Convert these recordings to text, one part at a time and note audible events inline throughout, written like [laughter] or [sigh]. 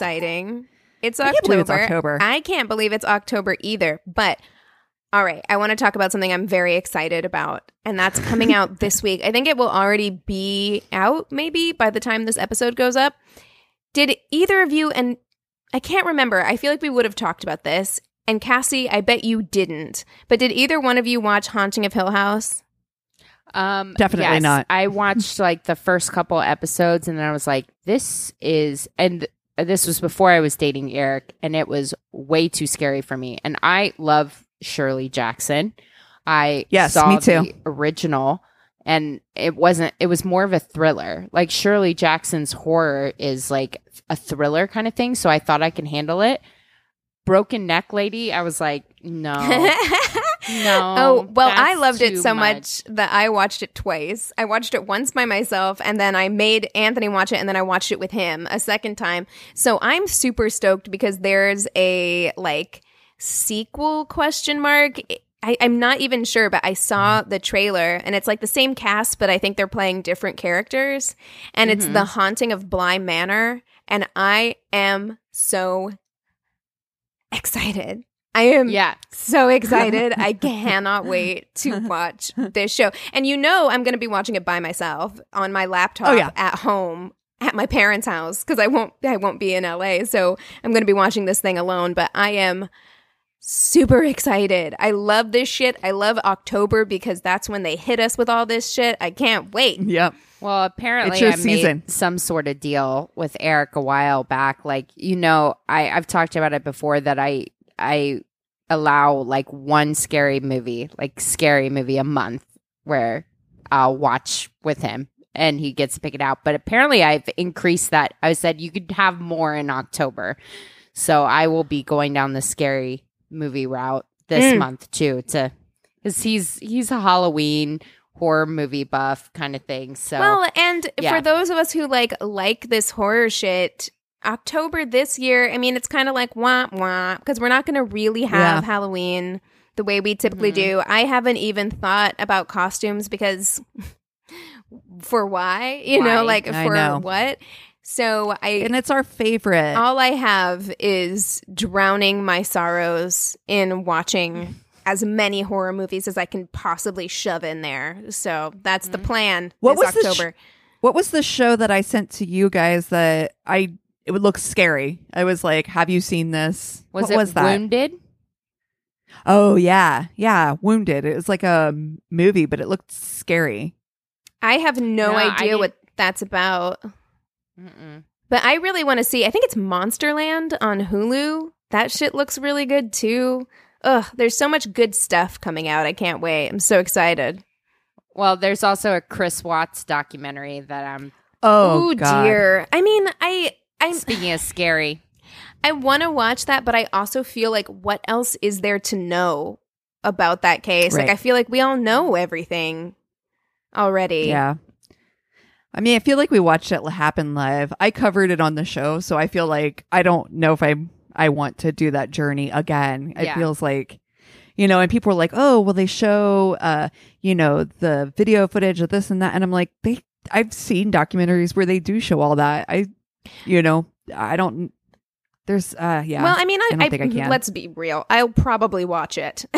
Exciting? It's October. can't believe it's October. I can't believe it's October either. But all right, I want to talk about something I'm very excited about, and that's coming out this [laughs] week. I think it will already be out maybe by the time this episode goes up. Did either of you and I can't remember. I feel like we would have talked about this. And Cassi, I bet you didn't. But did either one of you watch Haunting of Hill House? Um, Definitely yes. not. I watched like the first couple episodes, and then I was like, "This is," and Uh, this was before I was dating Eric, and it was way too scary for me. And I love Shirley Jackson. I Yes, saw me too. the original, and it wasn't. It was more of a thriller. Like Shirley Jackson's horror is like a thriller kind of thing, so I thought I can handle it. Broken Neck Lady, I was like, no, [laughs] no. Oh, well, I loved it so much. that I watched it twice. I watched it once by myself and then I made Anthony watch it and then I watched it with him a second time. So I'm super stoked because there's a like sequel question mark. I, I'm not even sure, but I saw mm-hmm. the trailer and it's like the same cast, but I think they're playing different characters. And it's The mm-hmm. Haunting of Bly Manor. And I am so [laughs] excited. I am Yeah, so excited. I cannot wait to [laughs] watch this show. And you know, I'm going to be watching it by myself on my laptop Oh, yeah. at home at my parents' house because I won't I won't be in LA. So I'm going to be watching this thing alone, but I am super excited. I love this shit. I love October because that's when they hit us with all this shit. I can't wait. Yep. Well, apparently I season. made some sort of deal with Eric a while back. Like, you know, I, I've talked about it before that I I allow like one scary movie, like scary movie a month where I'll watch with him and he gets to pick it out. But apparently I've increased that. I said you could have more in October. So I will be going down the scary movie route this Mm. month too to because he's he's a Halloween horror movie buff kind of thing. So Well, and Yeah. for those of us who like like this horror shit, October this year, I mean, it's kind of like wah wah because we're not going to really have Yeah. Halloween the way we typically Mm-hmm. do. I haven't even thought about costumes because [laughs] for why, you know, like I for know. what. So I And it's our favorite. all I have is drowning my sorrows in watching [laughs] as many horror movies as I can possibly shove in there. So that's the plan. What this was the sh- what was the show that I sent to you guys that I it would look scary? I was like, "Have you seen this?" was what it was that? wounded? Oh yeah, yeah, Wounded. It was like a movie, but it looked scary. I have no No, idea what that's about. Mm-mm. But I really want to see. I think it's Monsterland on Hulu. That shit looks really good too. Ugh, there's so much good stuff coming out. I can't wait. I'm so excited. Well, there's also a Chris Watts documentary that I'm. Oh Ooh, god. dear. I mean, I I Speaking of scary, [laughs] I want to watch that, but I also feel like what else is there to know about that case? Like I feel like we all know everything already. Yeah. I mean, I feel like we watched it happen live. I covered it on the show, so I feel like I don't know if I I want to do that journey again. It Yeah. feels like you know, and people were like, "Oh, well they show uh, you know, the video footage of this and that." And I'm like, "They I've seen documentaries where they do show all that." I you know, I don't there's uh yeah. Well, I mean, I, I don't think I can. Let's be real. I'll probably watch it. [laughs]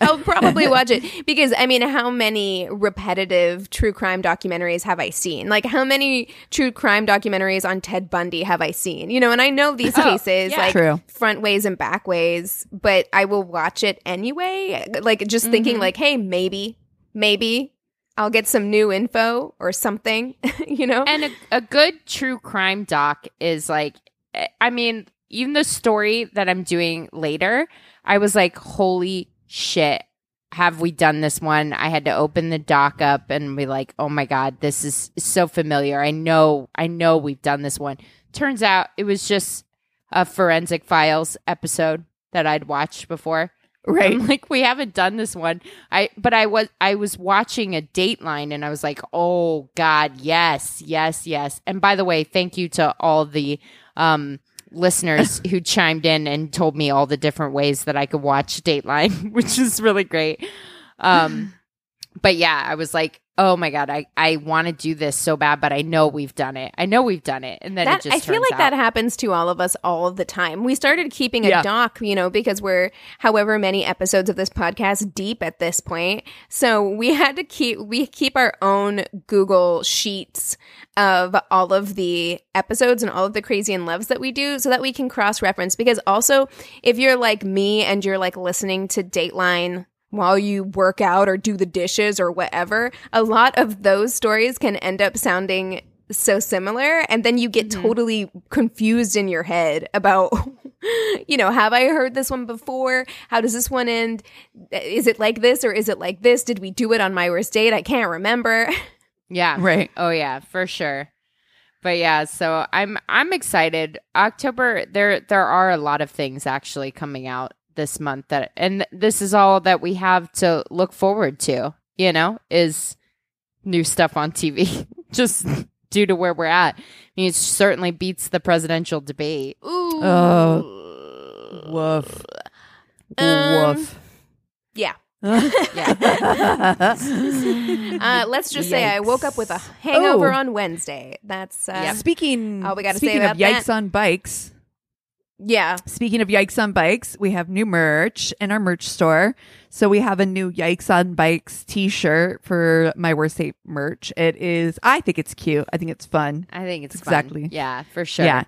I'll probably watch it because I mean, how many repetitive true crime documentaries have I seen? Like, how many true crime documentaries on Ted Bundy have I seen? You know, and I know these Oh, cases, yeah. like True. front ways and back ways, but I will watch it anyway. Like, just thinking, Mhm. like, hey, maybe, maybe I'll get some new info or something. [laughs] you know, and a, a good true crime doc is like, I mean, even the story that I'm doing later, I was like, holy shit. have we done this one? I had to open the doc up and be like, oh my God, this is so familiar. I know, I know we've done this one. Turns out it was just a forensic files episode that I'd watched before. Right. I'm like, we haven't done this one. I but I was I was watching a Dateline and I was like, oh God, yes, yes, yes. And by the way, thank you to all the um listeners [laughs] who chimed in and told me all the different ways that I could watch Dateline, [laughs] which is really great. Um but yeah, I was like, oh my god, I, I want to do this so bad, but I know we've done it. I know we've done it, and then that it just I feel like that happens to all of us all of the time. We started keeping a Yeah. doc, you know, because we're however many episodes of this podcast deep at this point. So we had to keep we keep our own Google sheets of all of the episodes and all of the crazy and loves that we do so that we can cross reference because also if you're like me and you're like listening to Dateline while you work out or do the dishes or whatever, a lot of those stories can end up sounding so similar and then you get mm-hmm. totally confused in your head about [laughs] you know have i heard this one before how does this one end is it like this or is it like this did we do it on my worst date i can't remember Yeah. [laughs] Right. Oh yeah, for sure. But yeah, so I'm I'm excited. October there there are a lot of things actually coming out this month that and this is all that we have to look forward to, you know, is new stuff on TV. [laughs] Just due to where we're at. I mean, it certainly beats the presidential debate. Ooh. Oh. Woof. Um, Woof. yeah [laughs] yeah. uh, let's just say i woke up with a hangover Oh. on wednesday that's uh, Speaking, All we gotta say speaking of yikes that- on bikes, yeah speaking of yikes on bikes, we have new merch in our merch store. So we have a new yikes on bikes t-shirt for my worst date merch. It is, I think it's cute. I think it's fun. I think it's Exactly. Fun. Yeah, for sure. Yeah.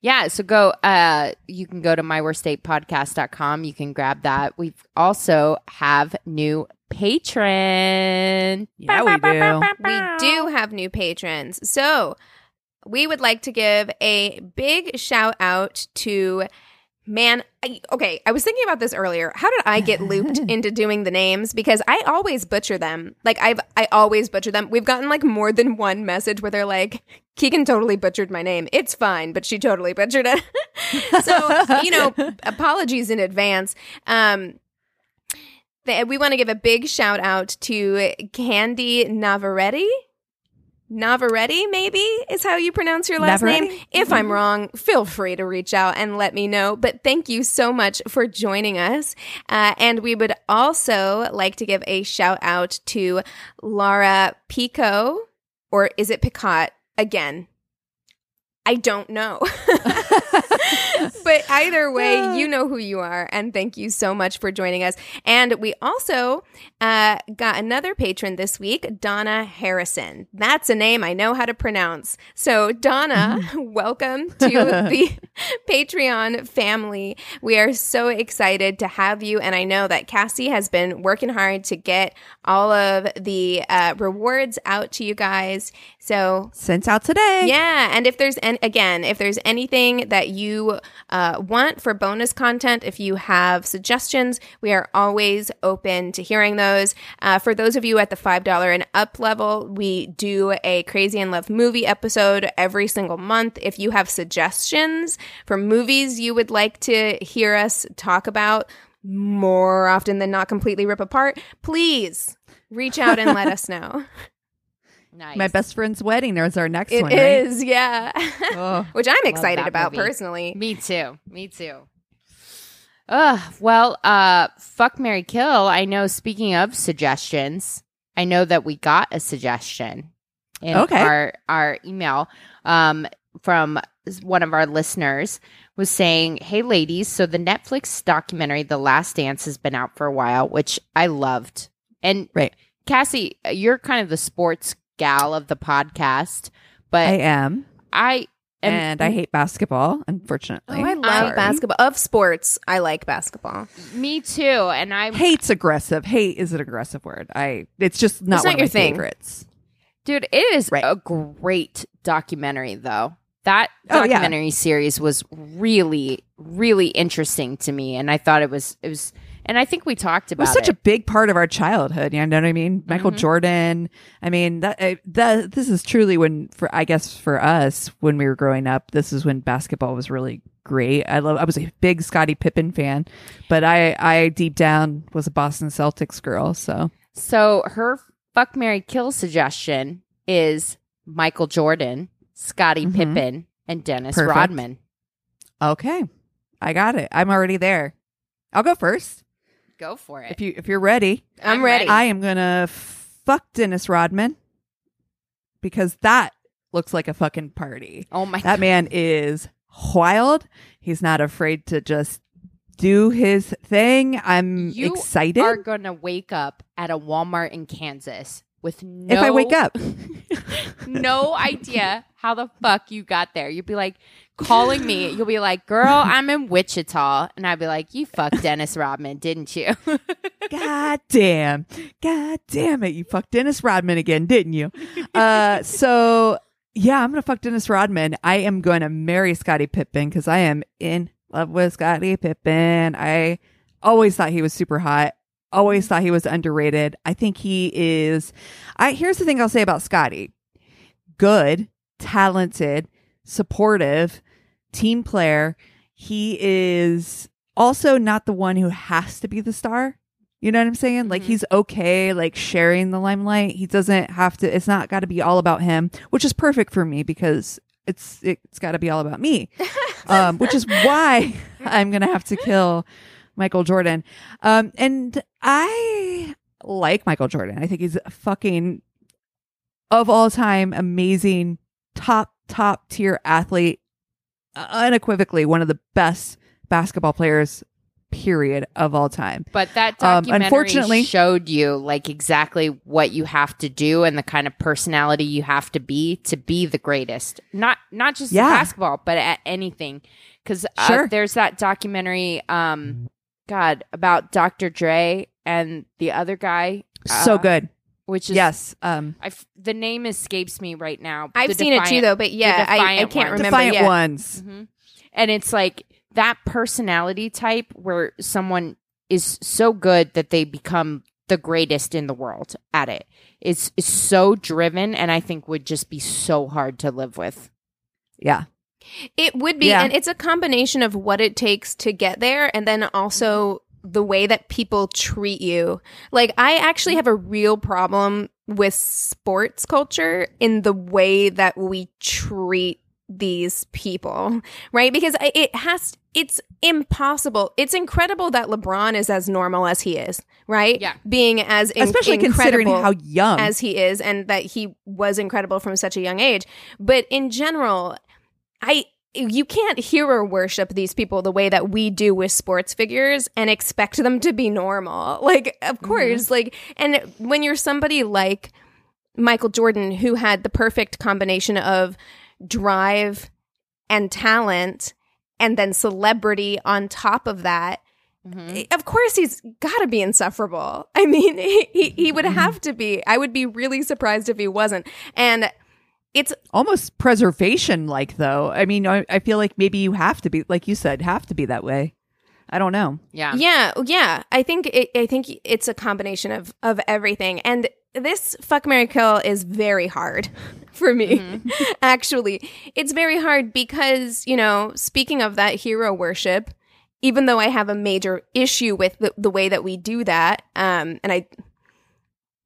Yeah, so go uh you can go to myworstdatepodcast.com. You can grab that. We also have new patron. Yeah, we do. we do have new patrons. So we would like to give a big shout out to man. I, okay, I was thinking about this earlier. How did I get looped [laughs] into doing the names? Because I always butcher them. Like I've I always butcher them. We've gotten like more than one message where they're like, Keegan totally butchered my name. It's fine, but she totally butchered it. [laughs] so you know, [laughs] apologies in advance. Um, we want to give a big shout out to Candy Navaretti. Navaretti, maybe is how you pronounce your last name. If I'm wrong, feel free to reach out and let me know. But thank you so much for joining us. Uh, and we would also like to give a shout out to Laura Pico, or is it Picot? Again, I don't know. [laughs] [laughs] [laughs] but either way, you know who you are. And thank you so much for joining us. And we also uh, got another patron this week, Donna Harrison. That's a name I know how to pronounce. So, Donna, [laughs] welcome to the [laughs] Patreon family. We are so excited to have you. And I know that Cassi has been working hard to get all of the uh, rewards out to you guys. So, Sent out today. yeah, and if there's and again, if there's anything that you uh, want for bonus content, if you have suggestions, we are always open to hearing those. Uh, for those of you at the five dollar and up level, we do a Crazy in Love movie episode every single month. If you have suggestions for movies you would like to hear us talk about more often than not, completely rip apart, please reach out and let us [laughs] know. Nice. My best friend's wedding. There's our next It one. is, right? yeah. [laughs] Oh. Which I'm excited about movie. personally. Me too. Me too. Ugh. Well, uh, fuck Mary Kill. I know. Speaking of suggestions, I know that we got a suggestion in Okay. our our email um, from one of our listeners was saying, "Hey, ladies, so the Netflix documentary The Last Dance has been out for a while, which I loved, and Right. Cassi, you're kind of the sports gal of the podcast, but I I, am. am and I hate basketball, unfortunately. Oh, I love Sorry. basketball. Of sports, I like basketball. Me too. And I, Hate's aggressive. Hate is an aggressive word. I. It's just not It's one not of your my thing. favorites. dude, it is Right. a great documentary, though. That Oh, yeah. documentary series was really, really interesting to me, and I thought it was it was And I think we talked about It was such it. a big part of our childhood. You know what I mean? Michael Mm-hmm. Jordan. I mean that uh, that this is truly when for I guess for us when we were growing up, this is when basketball was really great. I love. I was a big Scottie Pippen fan, but I I deep down was a Boston Celtics girl. So so her fuck Mary kill suggestion is Michael Jordan, Scottie Mhm. Pippen, and Dennis Perfect. Rodman. okay, I got it. I'm already there. I'll go first Go for it. if you if you're ready. I'm, I'm ready. ready. I am gonna fuck Dennis Rodman because that looks like a fucking party. oh my god. That man is wild. He's not afraid to just do his thing. I'm You excited. You are going to wake up at a Walmart in Kansas with no if I wake up, [laughs] [laughs] no idea how the fuck you got there. You'd be like calling me. You'll be like, "Girl, I'm in Wichita," and I'd be like, "You fucked Dennis Rodman, didn't you?" [laughs] God damn. God damn it. You fucked Dennis Rodman again, didn't you? Uh, so yeah, I'm going to fuck Dennis Rodman. I am going to marry Scottie Pippen because I am in love with Scottie Pippen. I always thought he was super hot. Always thought he was underrated. I think he is. I here's the thing I'll say about Scottie: Good, talented, supportive, team player. He is also not the one who has to be the star. You know what I'm saying? Like Mhm. he's okay like sharing the limelight. He doesn't have to it's not got to be all about him, which is perfect for me because it's it's got to be all about me. [laughs] um which is why [laughs] I'm going to have to kill Michael Jordan. Um and I like Michael Jordan. I think he's a fucking of all time amazing top top tier athlete unequivocally one of the best basketball players period of all time. But that Um, documentary unfortunately- showed you like exactly what you have to do and the kind of personality you have to be to be the greatest. Not not just Yeah. basketball, but at anything. Because uh, Sure. there's that documentary, um, God, about Dr. Dre and the other guy, so uh, good. which is Yes. Um I f- the name escapes me right now. I've The seen it too, though. But yeah, I, I can't one. remember. Defiant yeah. ones. Mhm. And it's like that personality type where someone is so good that they become the greatest in the world at it. It's, it's so driven and I think would just be so hard to live with. Yeah. It would be, Yeah. and it's a combination of what it takes to get there, and then also the way that people treat you. Like, I actually have a real problem with sports culture in the way that we treat these people, right? Because it has, it's impossible. It's incredible that LeBron is as normal as he is, right? Yeah. Being as in- Especially considering how young as he is and that he was incredible from such a young age. But in general, I you can't hero worship these people the way that we do with sports figures and expect them to be normal. [laughs] Like, of mm-hmm. course, like, and when you're somebody like Michael Jordan, who had the perfect combination of drive and talent, and then celebrity on top of that, mm-hmm. eh, of course he's got to be insufferable. [laughs] I mean, he, he, he would mm-hmm. have to be. I would be really surprised if he wasn't. And it's almost preservation like though. I mean, I, I feel like maybe you have to be like you said, have to be that way. I don't know. Yeah. Yeah, yeah. I think it, I think it's a combination of of everything. And this fuck Mary Kill is very hard [laughs] for me. [laughs] Actually, it's very hard because you know, speaking of that hero worship, even though I have a major issue with the, the way that we do that, um, and I,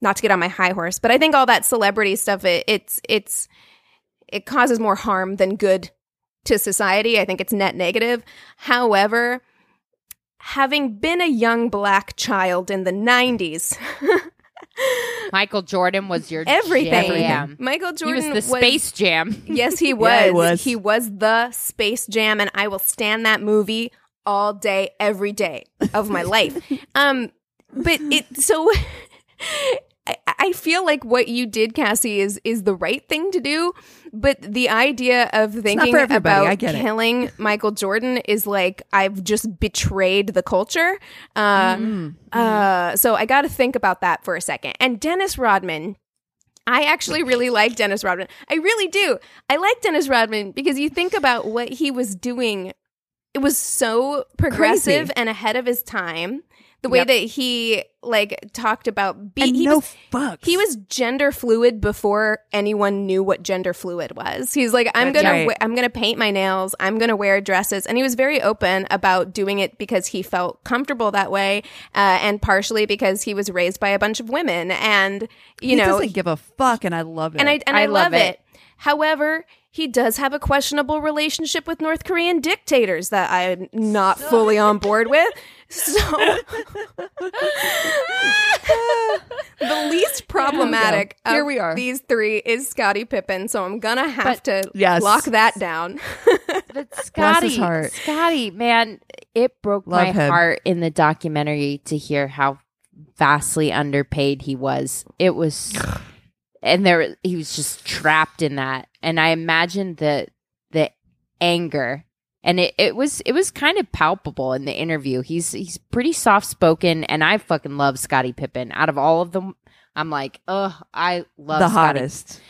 not to get on my high horse, but I think all that celebrity stuff, it, it's it's it causes more harm than good to society. I think it's net negative. However, having been a young black child in the 90s, [laughs] Michael Jordan was your everything. jam. Michael He Jordan was the space jam. Yes, he [laughs] was. Yeah, he was. He was the Space Jam, and I will stand that movie all day, every day of my life. [laughs] Um, but it so. I- I feel like what you did, Cassi, is is the right thing to do. But the idea of thinking about get it. killing Michael Jordan is like I've just betrayed the culture. Uh, Mm-hmm. uh, so I got to think about that for a second. And Dennis Rodman, I actually really like Dennis Rodman. I really do. I like Dennis Rodman because you think about what he was doing. It was so progressive Crazy. and ahead of his time. The way Yep. that he like talked about being he no was fucks. he was gender fluid before anyone knew what gender fluid was. He's like, I'm That's gonna, right. we- I'm gonna paint my nails. I'm gonna wear dresses, and he was very open about doing it because he felt comfortable that way, uh, and partially because he was raised by a bunch of women, and you know he know, doesn't give a fuck, and I love it. and I and I, I love, love it. it. However, he does have a questionable relationship with North Korean dictators that I'm not fully on board with. So [laughs] the least problematic Here of we are. these three is Scottie Pippen, so I'm gonna have to Yes. lock that down. But [laughs] Bless Scottie, heart. Scottie, man, it broke Love my him. heart in the documentary to hear how vastly underpaid he was. It was, [sighs] and there he was just trapped in that. And I imagine the the anger, and it, it was it was kind of palpable in the interview. He's he's pretty soft spoken, and I fucking love Scottie Pippen. Out of all of them, I'm like, oh, I love the Scottie hottest.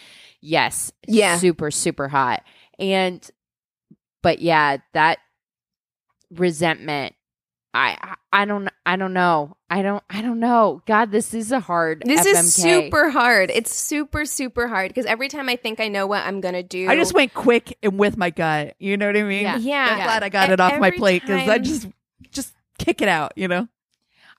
Yes. Yeah. Super, super hot. And, but yeah, that resentment. I, I I don't I don't know I don't I don't know God this is a hard This FMK. is super hard. It's super super hard because every time I think I know what I'm gonna do, I just went quick and with my gut. You know what I mean? Yeah. yeah. I'm glad I got it off my plate because I just just kick it out. You know.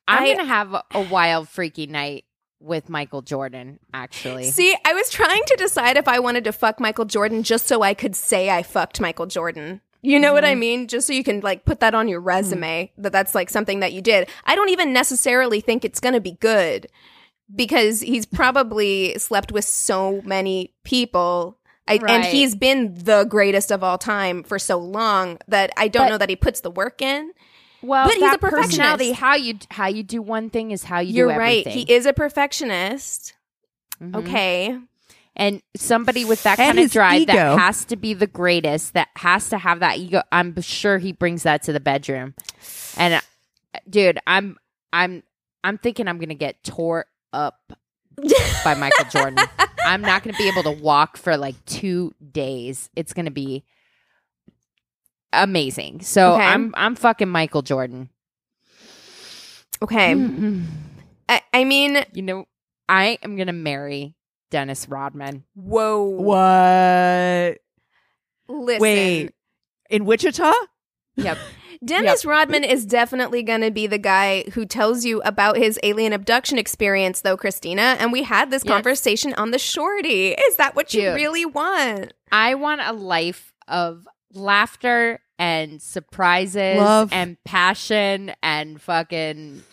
I'm I- gonna have a, a wild freaky night with Michael Jordan actually See, I was trying to decide if I wanted to fuck Michael Jordan just so I could say I fucked Michael Jordan. You know what I mean? Just so you can like put that on your resume that that's like something that you did. I don't even necessarily think it's going to be good because he's probably slept with so many people. I, And he's been the greatest of all time for so long that I don't But- know that he puts the work in. well But he's a perfectionist. how you how you do one thing is how you You're do right. everything He is a perfectionist. Mhm. Okay. And somebody with that And kind of drive ego. that has to be the greatest, that has to have that ego. I'm sure he brings that to the bedroom. And uh, dude, I'm I'm I'm thinking I'm gonna get tore up by Michael Jordan. [laughs] I'm not gonna be able to walk for like two days. It's gonna be amazing. So Okay. I'm I'm fucking Michael Jordan. Okay. I, I mean, You know, I am gonna marry Dennis Rodman. whoa. What? Listen. Wait. In Wichita? Yep. [laughs] Dennis Rodman is definitely going to be the guy who tells you about his alien abduction experience, though, Christina. And we had this Yes. conversation on the shorty. Is that what you really want? I want a life of laughter and surprises Love. and passion and fucking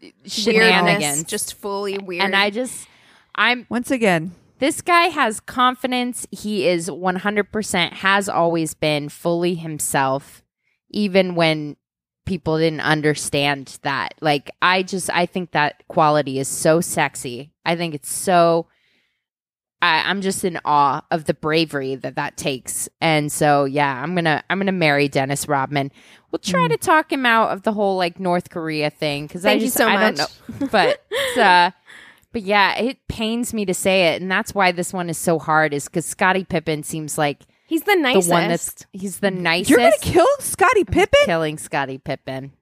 Weirdness, shenanigans. just fully weird. and I just, I'm, Once again, this guy has confidence. He is 100%, has always been fully himself, even when people didn't understand that. Like, I just, I think that quality is so sexy. I think it's so. I, I'm just in awe of the bravery that that takes, and so yeah, I'm gonna I'm gonna marry Dennis Rodman. We'll try to talk him out of the whole like North Korea thing because I just so I much. don't know, but [laughs] uh, but yeah, it pains me to say it, and that's why this one is so hard. Is because Scottie Pippen seems like He's the nicest. the one that's he's the nicest. you're gonna kill Scottie Pippen? killing Scottie Pippen.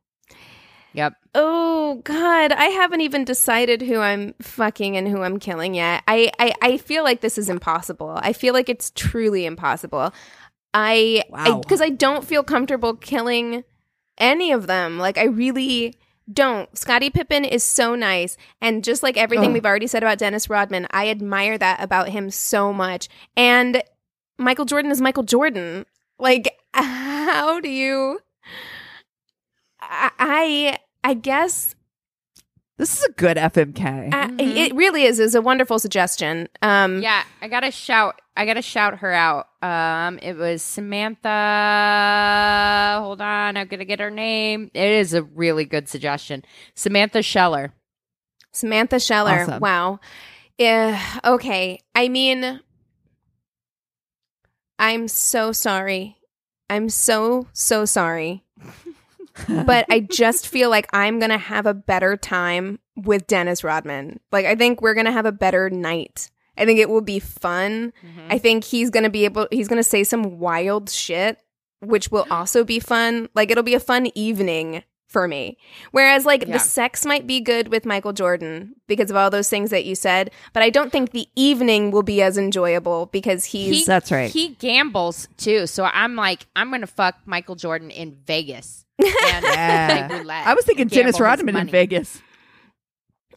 Yep. Oh God, I haven't even decided who I'm fucking and who I'm killing yet. I, I, I feel like this is impossible. I feel like it's truly impossible. I Wow. because I, don't feel comfortable killing any of them. Like I really don't. Scottie Pippen is so nice, and just like everything Ugh. we've already said about Dennis Rodman, I admire that about him so much. And Michael Jordan is Michael Jordan. Like, [laughs] how do you? I I, I guess This is a good FMK. I, Mhm. it really is is a wonderful suggestion. Um, Yeah, I gotta shout. I gotta shout her out. Um, it was Samantha. Hold on, I'm gonna get her name. It is a really good suggestion. Samantha Scheller. Samantha Scheller. Awesome. Wow. Yeah. Okay. I mean, I'm so sorry. I'm so so sorry. [laughs] but I just feel like I'm going to have a better time with Dennis Rodman. Like I think we're going to have a better night. I think it will be fun. I think he's going to be able he's going to say some wild shit which will also be fun. Like it'll be a fun evening for me. Whereas like Yeah. the sex might be good with Michael Jordan because of all those things that you said, but I don't think the evening will be as enjoyable because he's He- That's right. He gambles too, so I'm like, I'm gonna fuck Michael Jordan in Vegas. [laughs] And Yeah. roulette I was thinking and gamble Dennis Rodman in. Vegas.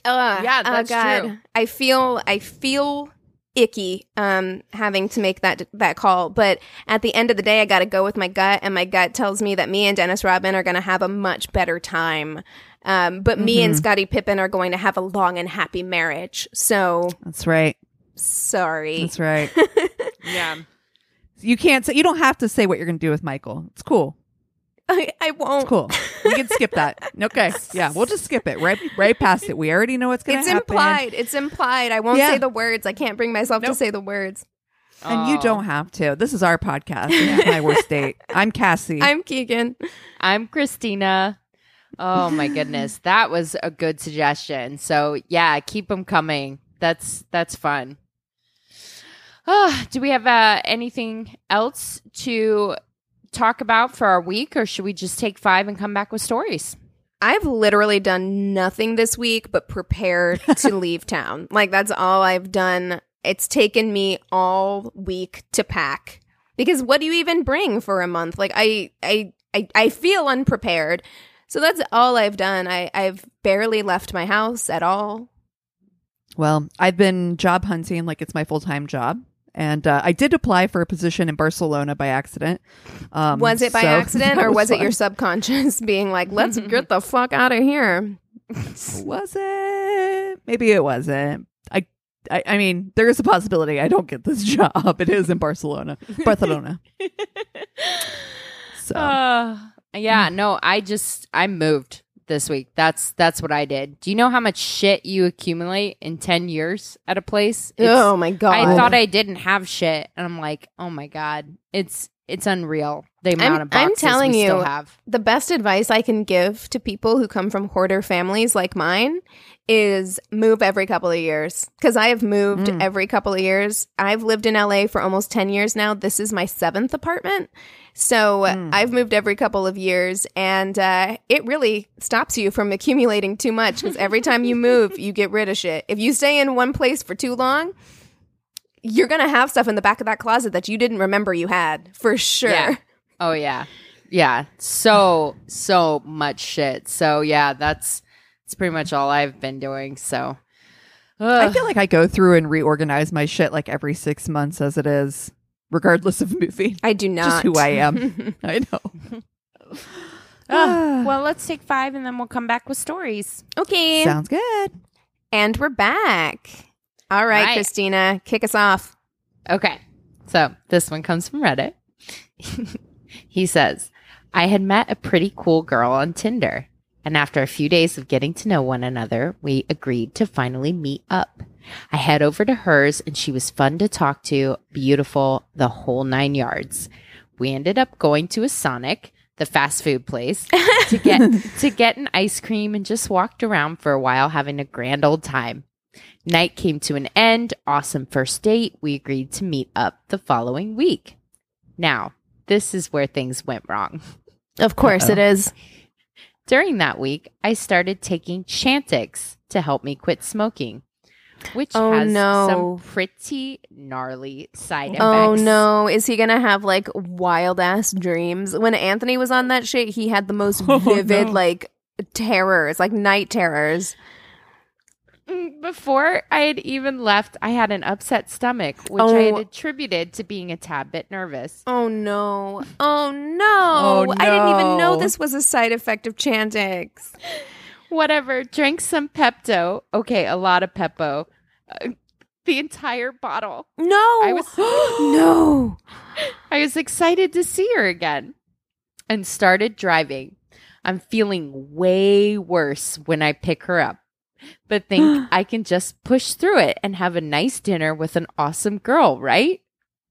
Uh, Yeah, oh that's God. true. I feel I feel icky um having to make that that call, but at the end of the day I got to go with my gut and my gut tells me that me and Dennis Rodman are going to have a much better time. Um but me Mm-hmm. and Scottie Pippen are going to have a long and happy marriage. So, That's right. sorry. That's right. [laughs] Yeah. you can't say you don't have to say what you're going to do with Michael. It's cool. I, I won't. It's cool. We can skip [laughs] that. Okay. Yeah, we'll just skip it right right past it. We already know what's going to happen. It's implied. It's implied. I won't Yeah. say the words. I can't bring myself to say the words. And you Oh. don't have to. This is our podcast. [laughs] This is my worst date. I'm Cassi. I'm Keegan. I'm Christina. Oh my goodness, [laughs] that was a good suggestion. So yeah, keep them coming. That's that's fun. Oh, do we have uh, anything else to talk about for our week, or should we just take five and come back with stories? I've literally done nothing this week but prepare to [laughs] leave town. Like that's all I've done. It's taken me all week to pack. Because what do you even bring for a month? Like I I I, I feel unprepared. So that's all I've done. I, I've barely left my house at all. well, I've been job hunting like it's my full time job. And uh, I did apply for a position in Barcelona by accident. Um, was it by so [laughs] accident or was it your subconscious [laughs] being like, let's [laughs] get the fuck out of here? Was it? Maybe it wasn't. I, I, I mean, there is a possibility I don't get this job. It is in Barcelona, Barcelona. So Uh, yeah, no, I just I moved this week. That's that's what I did. Do you know how much shit you accumulate in 10 years at a place? It's- oh my god. I thought I didn't have shit and I'm like, "Oh my god. It's it's unreal the amount I'm- of boxes I'm telling you, have." the best advice I can give to people who come from hoarder families like mine is move every couple of years. Because I have moved Mm. every couple of years. I've lived in LA for almost 10 years now. This is my seventh apartment. So Mm. I've moved every couple of years, and uh, it really stops you from [laughs] accumulating too much. Because every time you move, you get rid of shit. If you stay in one place for too long, you're gonna have stuff in the back of that closet that you didn't remember you had for sure. Yeah. Oh yeah. Yeah. So so much shit. So yeah, that's that's pretty much all I've been doing. So I feel like I go through and reorganize my shit like every six months as it is, regardless of movie. I do not. Just who I am. [laughs] I know. Ugh. well, let's take five and then we'll come back with stories. okay. Sounds good. And we're back. All right, Right. Christina, kick us off. Okay. So this one comes from Reddit. [laughs] he says, I had met a pretty cool girl on Tinder. And after a few days of getting to know one another, we agreed to finally meet up. I head over to hers and she was fun to talk to, beautiful, the whole nine yards. We ended up going to a Sonic, the fast food place, [laughs] to get to get an ice cream and just walked around for a while having a grand old time. Night came to an end. Awesome first date. We agreed to meet up the following week. Now, this is where things went wrong. Of course it is. During that week, I started taking Chantix to help me quit smoking, which Oh, has no. some pretty gnarly side effects. Oh no, is he gonna have like wild ass dreams? When Anthony was on that shit, he had the most [laughs] Oh, vivid no. like terrors, like night terrors. Mm, Before I had even left, I had an upset stomach, which I had Oh. attributed to being a tad bit nervous. Oh no. Oh no. Oh, I didn't even know this was a side effect of Chantix. [laughs] Whatever, drank some Pepto. Okay, a lot of Pepto. Uh, [laughs] the entire bottle. No. I was [gasps] [gasps] no. I was excited to see her again and started driving. I'm feeling way worse when I pick her up, but think [gasps] I can just push through it and have a nice dinner with an awesome girl, right?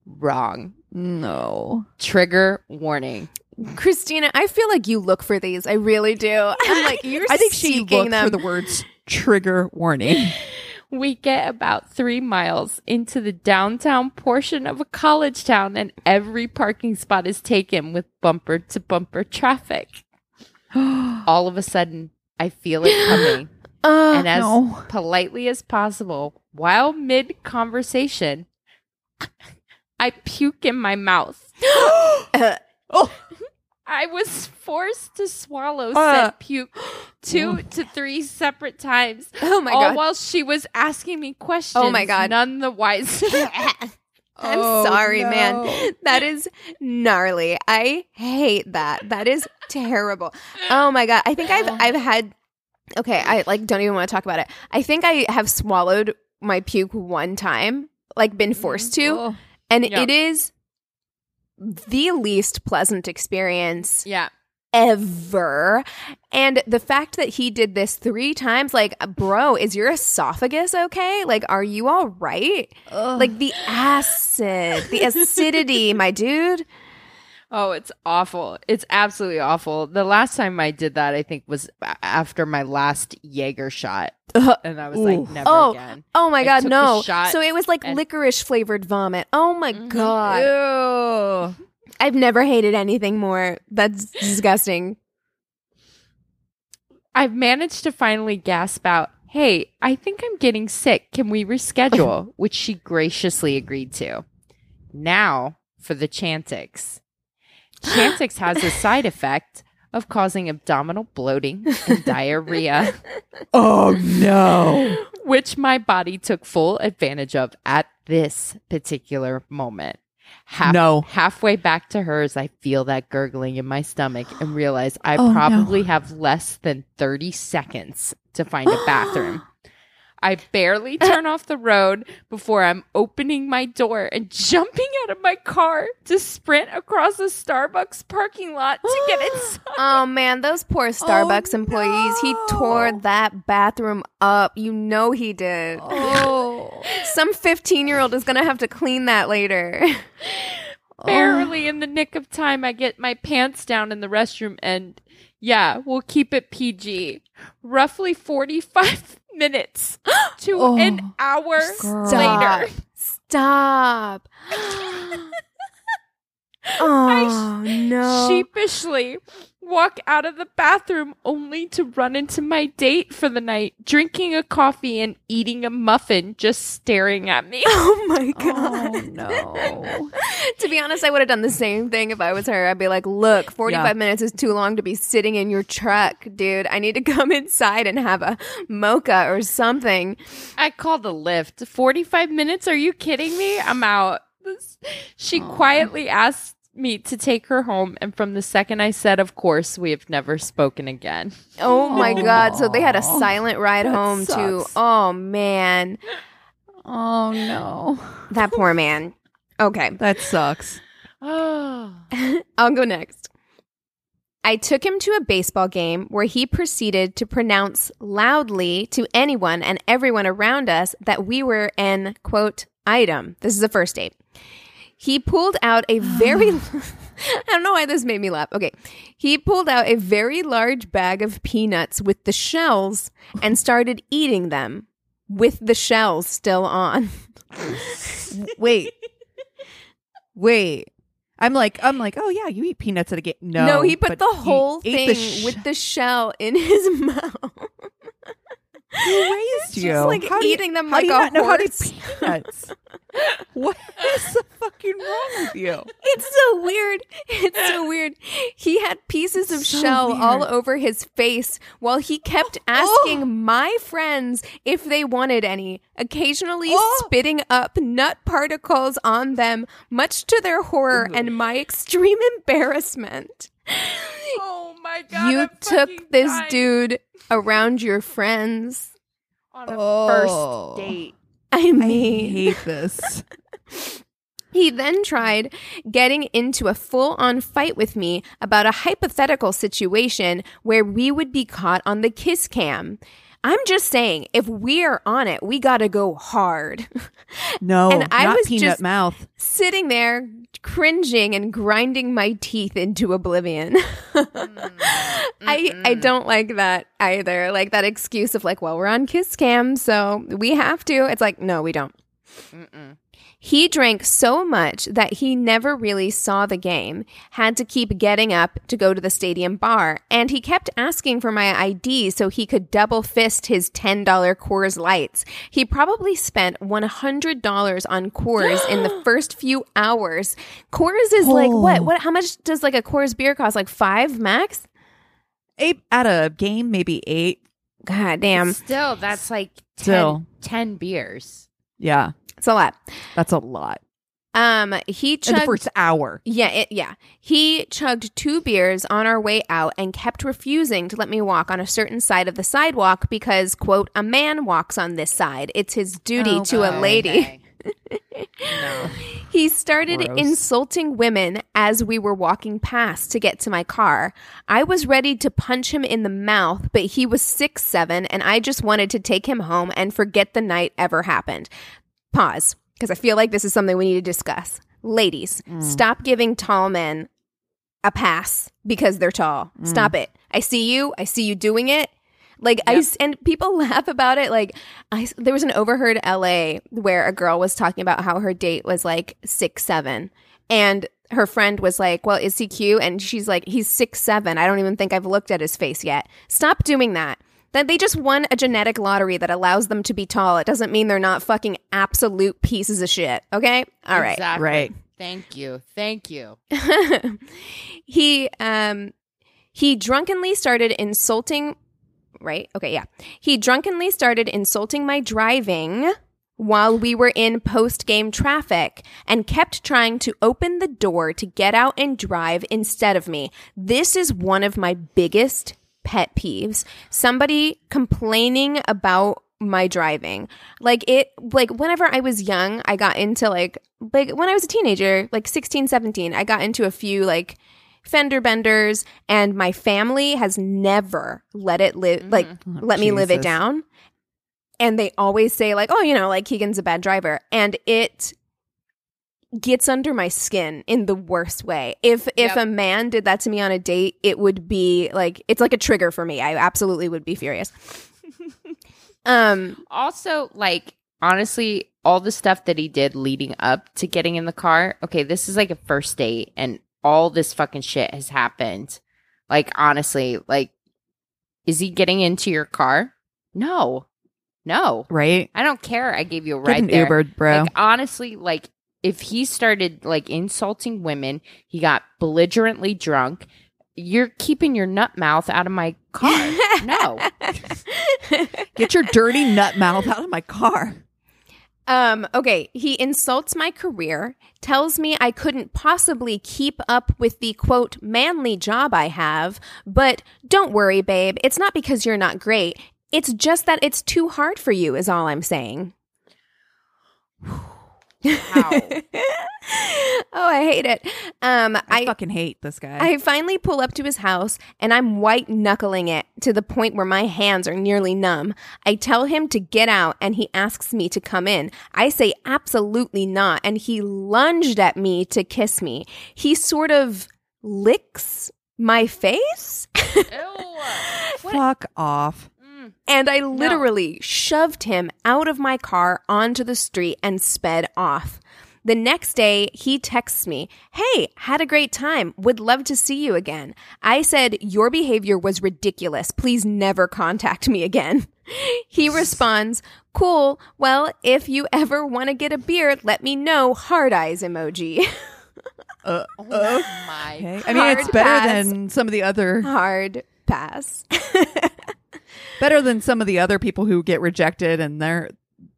Wrong. No. Trigger warning. Christina, I feel like you look for these. I really do. I'm like [laughs] you're I think she seeking looked them. for the words trigger warning. [laughs] We get about three miles into the downtown portion of a college town, and every parking spot is taken with bumper to bumper traffic. [gasps] all of a sudden, I feel it coming. Uh, [gasps] and as no. politely as possible, while mid conversation, [laughs] I puke in my mouth. uh, [gasps] I was forced to swallow Uh. said puke [gasps] two to three separate times. [laughs] oh my all god. while she was asking me questions. Oh my God. None the wiser. [laughs] I'm Oh, sorry, no. man. That is gnarly. I hate that. That is terrible. Oh my god. I think I've I've had Okay, I like don't even want to talk about it. I think I have swallowed my puke one time, like been forced to, Oh. and Yeah. it is the least pleasant experience yeah. ever. And the fact that he did this three times, like, bro, is your esophagus okay? Like, are you all right? Ugh. Like the acid, the acidity, my dude. Oh, it's awful. It's absolutely awful. The last time I did that, I think, was after my last Jaeger shot. And I was like, never Oh, again. Oh my I god, no. So it was like and- licorice flavored vomit. Oh my Mhm. god. Ew. I've never hated anything more. That's disgusting. I've managed to finally gasp out, hey, I think I'm getting sick. Can we reschedule? [laughs] Which she graciously agreed to. Now for the Chantix. Chantix has a side effect of causing abdominal bloating and [laughs] diarrhea, Oh no. which my body took full advantage of at this particular moment. Half, No. Halfway back to hers, I feel that gurgling in my stomach and realize I Oh, no. probably have less than 30 seconds to find a bathroom. I barely [laughs] turn off the road before I'm opening my door and jumping out of my car to sprint across a Starbucks parking lot to get [gasps] inside. Oh man, those poor oh, Starbucks employees. He tore that bathroom up. You know he did. Oh. [laughs] Some 15 year old is going to have to clean that later. [laughs] Barely oh. in the nick of time, I get my pants down in the restroom, and yeah, we'll keep it PG. Roughly 45 minutes [gasps] to Oh, an hour. Stop. later. Stop. [gasps] oh no. sheepishly walk out of the bathroom only to run into my date for the night, drinking a coffee and eating a muffin, just staring at me. [laughs] Oh my Oh god. no. [laughs] to be honest, I would have done the same thing if I was her. I'd be like, "Look, 45 Yeah. minutes is too long to be sitting in your truck, dude. I need to [laughs] come inside and have a mocha or something." I called a Lyft. 45 minutes? Are you kidding me? I'm out. This- She quietly asked me to take her home, and from the second I said, of course, we have never spoken again. Oh my god. So they had a silent ride That home too. Oh man. Oh no. That poor man. Okay. That sucks. Oh. [sighs] I'll go next. I took him to a baseball game where he proceeded to pronounce loudly to anyone and everyone around us that we were an quote item. This is the first date. He pulled out a very [sighs] [laughs] I don't know why this made me laugh. Okay. He pulled out a very large bag of peanuts with the shells and started eating them with the shells still on. [laughs] Wait. Wait. I'm like, I'm like, oh yeah, you eat peanuts at a game. No, No, he put the whole thing the sh- with the shell in his [laughs] mouth. Who raised you? Just like How do you- eating them like a not know how to horse. peanuts? [laughs] what is the fucking wrong with you? It's so weird. It's so weird. He had pieces of So shell all over his face while he kept [gasps] oh! asking my friends if they wanted any, occasionally Oh. spitting up nut particles on them, much to their horror and my extreme [laughs] embarrassment. My god. you I'm took this dying. dude around your friends. [laughs] on a Oh. first date. I I hate [laughs] this. He then tried getting into a full on fight with me about a hypothetical situation where we would be caught on the kiss cam. I'm just saying, if we're on it, we gotta go hard. [laughs] No, And I not was peanut just- mouth. Sitting there, cringing and grinding my teeth into oblivion. [laughs] I I don't like that either. Like that excuse of like, well, we're on kiss cam, so we have to. It's like, no, we don't. Mm-mm. He drank so much that he never really saw the game, had to keep getting up to go to the stadium bar, and he kept asking for my ID so he could double fist his $10 Coors Lights. He probably spent $100 on Coors in the [gasps] first few hours. Coors is like what? Oh. What how much does like a Coors beer cost? Like 5 max? Eight at a game, maybe eight. God damn. Still, that's like 10, Still. 10 beers. Yeah, It's a lot. that's a lot. Um he In the chugged first hour. Yeah, it, yeah. He chugged two beers on our way out and kept refusing to let me walk on a certain side of the sidewalk because, quote, a man walks on this side. It's his duty Oh, to a Oh, lady. okay. no. [laughs] He started Gross. insulting women as we were walking past to get to my car. I was ready to punch him in the mouth, but he was six seven, and I just wanted to take him home and forget the night ever happened. Pause, because I feel like this is something we need to discuss. Ladies, mm. stop giving tall men a pass because they're tall. Mm. Stop it. I see you. I see you doing it. Like I, and people [laughs] laugh about it. Like I there was an overheard LA where a girl was talking about how her date was like six seven, and her friend was like, "Well, is he cute?" And she's like, "He's six seven. I don't even think I've looked at his face yet." Stop doing that. That they just won a genetic lottery that allows them to be tall. It doesn't mean they're not fucking absolute pieces of shit. Okay, all right. Exactly. Right. Thank you. Thank you. [laughs] he um he drunkenly started insulting right okay yeah he drunkenly started insulting my driving while we were in post game traffic and kept trying to open the door to get out and drive instead of me this is one of my biggest pet peeves. Somebody complaining about my driving. Like it like whenever i was young i got into like like when i was a teenager like 16 17 i got into a few like fender benders and my family has never let it live mm-hmm. like oh, let me live it down. And they always say like oh you know like keegan's a bad driver. And it gets under my skin in the worst way if if Yep. a man did that to me on a date it would be like it's like a trigger for me i absolutely would be furious [laughs] um Also, like, honestly, all the stuff that he did leading up to getting in the car, okay, this is like a first date and all this fucking shit has happened. Like, honestly, like, is he getting into your car? No. No. Right? I don't care. I gave you a ride Get ride an there. Uber, bro. Like honestly, like if he started like insulting women, he got belligerently drunk. You're keeping your nut mouth out of my car. no. Get your dirty nut mouth out of my car. Um, okay, he insults my career, tells me I couldn't possibly keep up with the quote manly job I have, but don't worry, babe, it's not because you're not great. It's just that it's too hard for you, is all I'm saying. Wow. [laughs] oh, I hate it. Um, I, I fucking hate this guy. I finally pull up to his house and I'm white knuckling it to the point where my hands are nearly numb. I tell him to get out and he asks me to come in. I say absolutely not and he lunged at me to kiss me. He sort of licks my face [laughs] Ew. Fuck off. And I literally shoved him out of my car onto the street and sped off. The next day, he texts me, Hey, had a great time. Would love to see you again. I said, Your behavior was ridiculous. Please never contact me again. [laughs] He responds, Cool. Well, if you ever want to get a beer, let me know. Hard eyes emoji. Uh, Oh uh, my. okay. I mean, it's better pass. than some of the other, Hard pass. [laughs] better than some of the other people who get rejected and their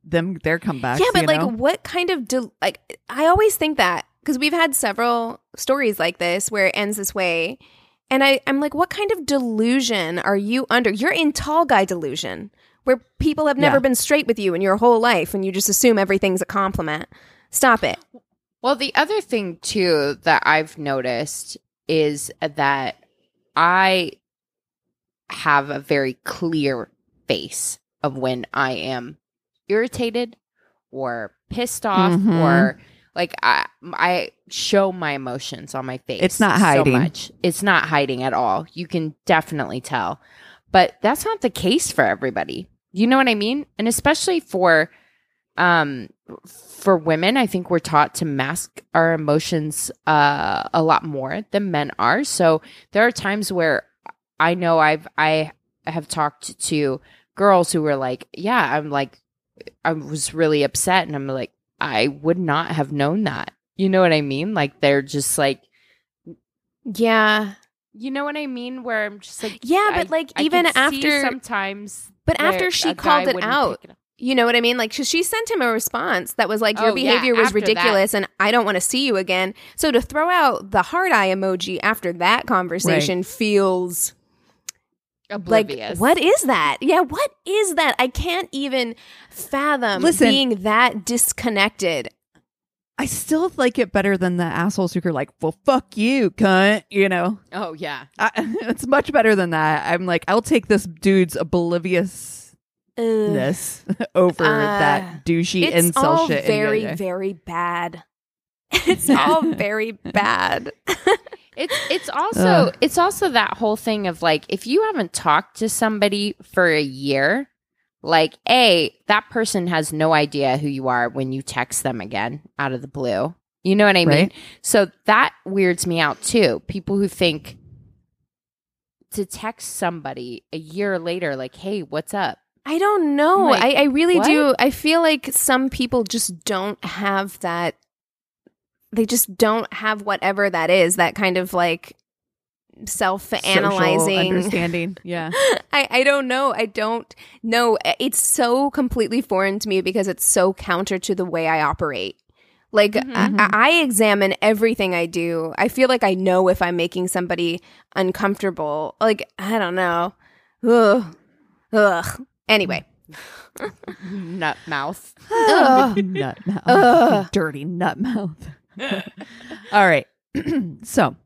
them their comebacks. Yeah, but you like, know? what kind of del- like? I always think that because we've had several stories like this where it ends this way, and I I'm like, what kind of delusion are you under? You're in tall guy delusion, where people have never Yeah. been straight with you in your whole life, and you just assume everything's a compliment. Stop it. Well, the other thing too that I've noticed is that I have a very clear face of when I am irritated or pissed off Mhm. or like I I show my emotions on my face. It's not so hiding. much. It's not hiding at all. You can definitely tell. But that's not the case for everybody. You know what I mean? And especially for um for women i think we're taught to mask our emotions uh a lot more than men are so there are times where i know i've i have talked to girls who were like yeah i'm like i was really upset and i'm like i would not have known that you know what i mean like they're just like Yeah. you know what i mean where i'm just like Yeah, I- but like I even after sometimes But after she called it out, it. You know what I mean? Like she sent him a response that was like, "Your Oh, yeah, behavior was after that. ridiculous, and I don't want to see you again." So to throw out the hard eye emoji after that conversation feels oblivious like, what is that? Yeah, what is that? I can't even fathom Listen. being that disconnected. I still like it better than the assholes who are like, "Well, fuck you, cunt." You know, oh yeah I, [laughs] it's much better than that. I'm like, I'll take this dude's obliviousness Ugh. [laughs] over Uh, that douchey It's incel all shit. very, very bad. [laughs] It's all very bad. It's it's uh. also Ugh. it's also that whole thing of like if you haven't talked to somebody for a year, like a that person has no idea who you are when you text them again out of the blue. You know what I mean? Right. So that weirds me out too. People who think to text somebody a year later, like, "Hey, what's up?" I don't know. Like, I, I really what? do. I feel like some people just don't have that. They just don't have whatever that is. That kind of like self analyzing [laughs] understanding. Yeah, I, I don't know. I don't know. It's so completely foreign to me because it's so counter to the way I operate. Like Mhm. I, I examine everything I do. I feel like I know if I'm making somebody uncomfortable. Like I don't know. Ugh. Ugh. Anyway. [laughs] Nut mouth. [laughs] Ugh. nut mouth, Ugh. dirty nut mouth. All right, [clears throat] so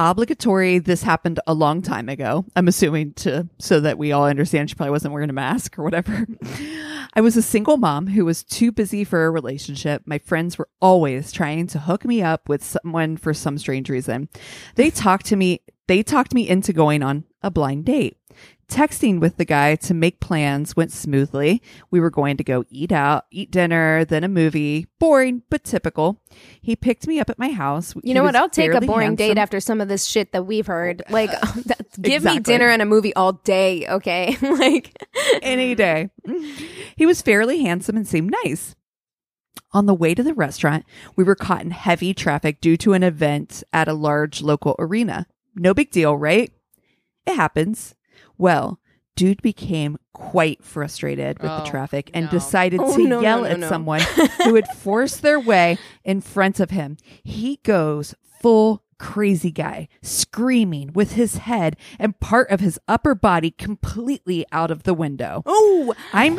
obligatory. This happened a long time ago. I'm assuming to so that we all understand she probably wasn't wearing a mask or whatever. [laughs] I was a single mom who was too busy for a relationship. My friends were always trying to hook me up with someone for some strange reason. They talked to me. They talked me into going on a blind date. Texting with the guy to make plans went smoothly. We were going to go eat out, eat dinner, then a movie. Boring, but typical. He picked me up at my house. You know what? I'll take a boring date after some of this shit that we've heard. [laughs] Like, [laughs] that- give me dinner and a movie all day, okay? [laughs] like, any day. He was fairly handsome and seemed nice. On the way to the restaurant, we were caught in heavy traffic due to an event at a large local arena. No big deal, right? It happens. Well, dude became quite frustrated with Oh, the traffic and no. decided Oh, to no, no, yell no, at no. someone [laughs] who had forced their way in front of him. He goes full crazy guy, screaming with his head and part of his upper body completely out of the window. oh, I'm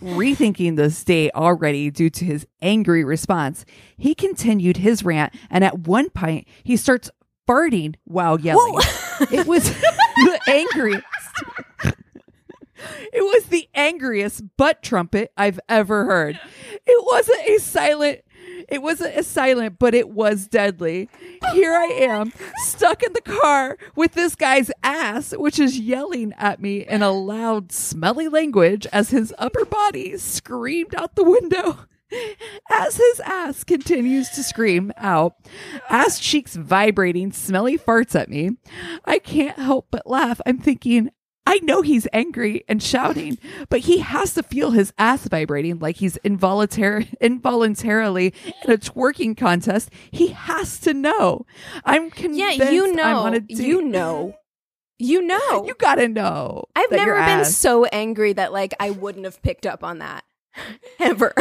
rethinking this day already due to his angry response. He continued his rant, and at one point, he starts farting while yelling. it was [laughs] [laughs] the angriest. [laughs] It was the angriest butt trumpet I've ever heard. It wasn't a silent. It wasn't a silent, but it was deadly. Here I am, stuck in the car with this guy's ass, which is yelling at me in a loud, smelly language as his upper body screamed out the window. As his ass continues to scream out, ass cheeks vibrating, smelly farts at me. I can't help but laugh. I'm thinking, I know he's angry and shouting, but he has to feel his ass vibrating like he's involuntary, [laughs] involuntarily in a twerking contest. He has to know. I'm convinced. yeah, you know. on a date. [laughs] You know. You know. You gotta know. I've never been ass- so angry that, like, I wouldn't have picked up on that. [laughs] Ever.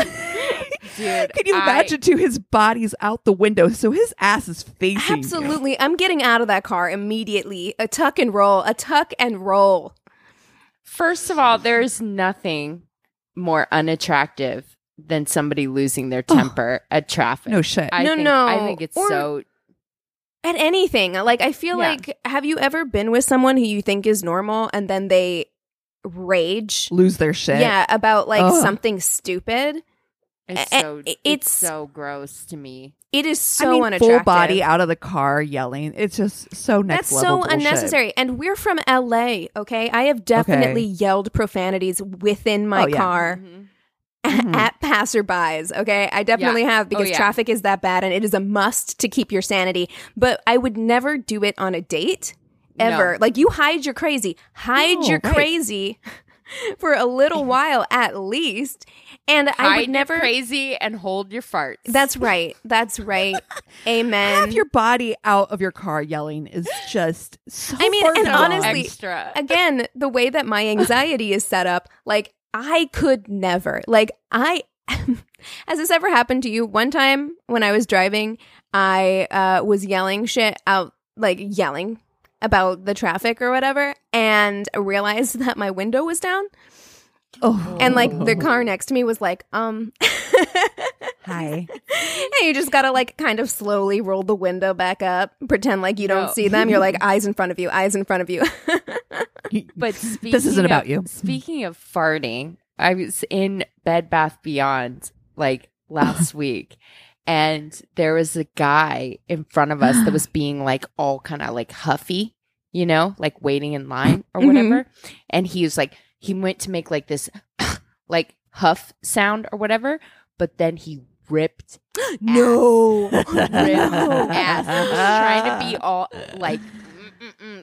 Dude, Can you I- imagine? too, his body's out the window, so his ass is facing. you. Absolutely. I'm getting out of that car immediately. A tuck and roll. A tuck and roll. First of all, there's nothing more unattractive than somebody losing their temper at traffic. No shit. I No, think, no. I think it's Or- so. At anything. Like, I feel Yeah. like, have you ever been with someone who you think is normal and then they rage? Lose their shit. Yeah, about like Ugh. something stupid. It's so. it's- It's, so gross to me. It is so I mean, unattractive. full body out of the car yelling. It's just so next That's level. so bullshit. unnecessary. And we're from LA, okay? I have definitely yelled profanities within my Oh, yeah. car. Mhm. Mhm. at passerbys. Okay. I definitely have because yeah. traffic is that bad and it is a must to keep your sanity. But I would never do it on a date ever. No. Like you hide your crazy, hide No, your right. crazy [laughs] for a little while at least. And I Hide would your never. crazy and hold your farts. That's right. That's right. [laughs] Amen. Have your body out of your car yelling is just so. I mean, and honestly- extra. again, the way that my anxiety is set up, like I could never. Like I [laughs] has this ever happened to you? One time when I was driving, I uh was yelling shit out like yelling about the traffic or whatever and realized [laughs] that my window was down oh, and like the car next to me was like um [laughs] Hi. and you just gotta like kind of slowly roll the window back up pretend like you don't No. see them you're like [laughs] eyes in front of you eyes in front of you But speaking This isn't of- about you. Speaking of farting, I was in Bed Bath Beyond like last week, and there was a guy in front of us that was [gasps] being like all kind of like huffy, you know, like waiting in line or Mhm. whatever. And he was like, he went to make like this [clears throat] like huff sound or whatever, but then he ripped [gasps] no [laughs] ripped ass. He was trying to be [laughs] all like.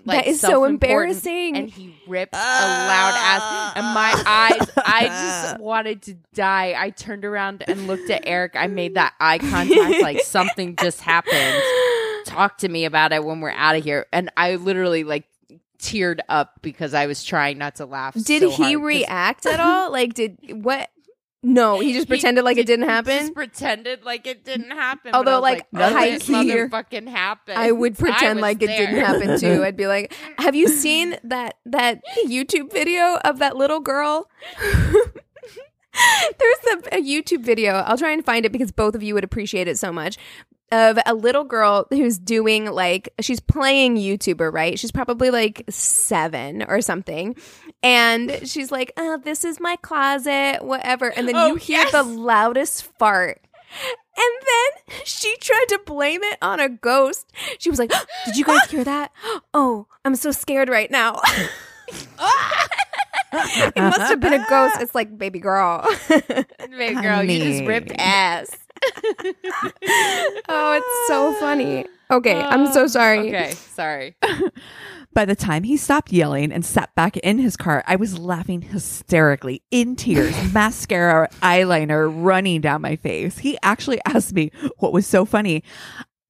Like that is so embarrassing and he ripped a loud ass ah. and my eyes i just [laughs] wanted to die. I turned around and looked at eric. I made that [laughs] eye contact like something just happened. Talk to me about it when we're out of here. And i literally like teared up because i was trying not to laugh Did so he react at all? [laughs] Like, did what? No, he just pretended like it did- didn't happen. just pretended like it didn't happen but Although, I was like, none high this key- motherfucking happened I would pretend was like it there. didn't happen too. [laughs] I'd be like, "Have you seen that that YouTube video of that little girl?" [laughs] There's a, a YouTube video. I'll try and find it because both of you would appreciate it so much. Of a little girl who's doing like she's playing YouTuber, right? She's probably like seven or something, and she's like, "Oh, this is my closet, whatever." And then Oh, you hear yes. the loudest fart, and then she tried to blame it on a ghost. She was like, oh, Did you guys hear that? Oh, I'm so scared right now. [laughs] it must have been a ghost. It's like, baby girl. [laughs] Baby girl you just ripped ass oh, it's so funny. Okay, I'm so oh, sorry. okay sorry [laughs] By the time he stopped yelling and sat back in his car, I was laughing hysterically, in tears, [laughs] mascara, eyeliner running down my face. He actually asked me what was so funny.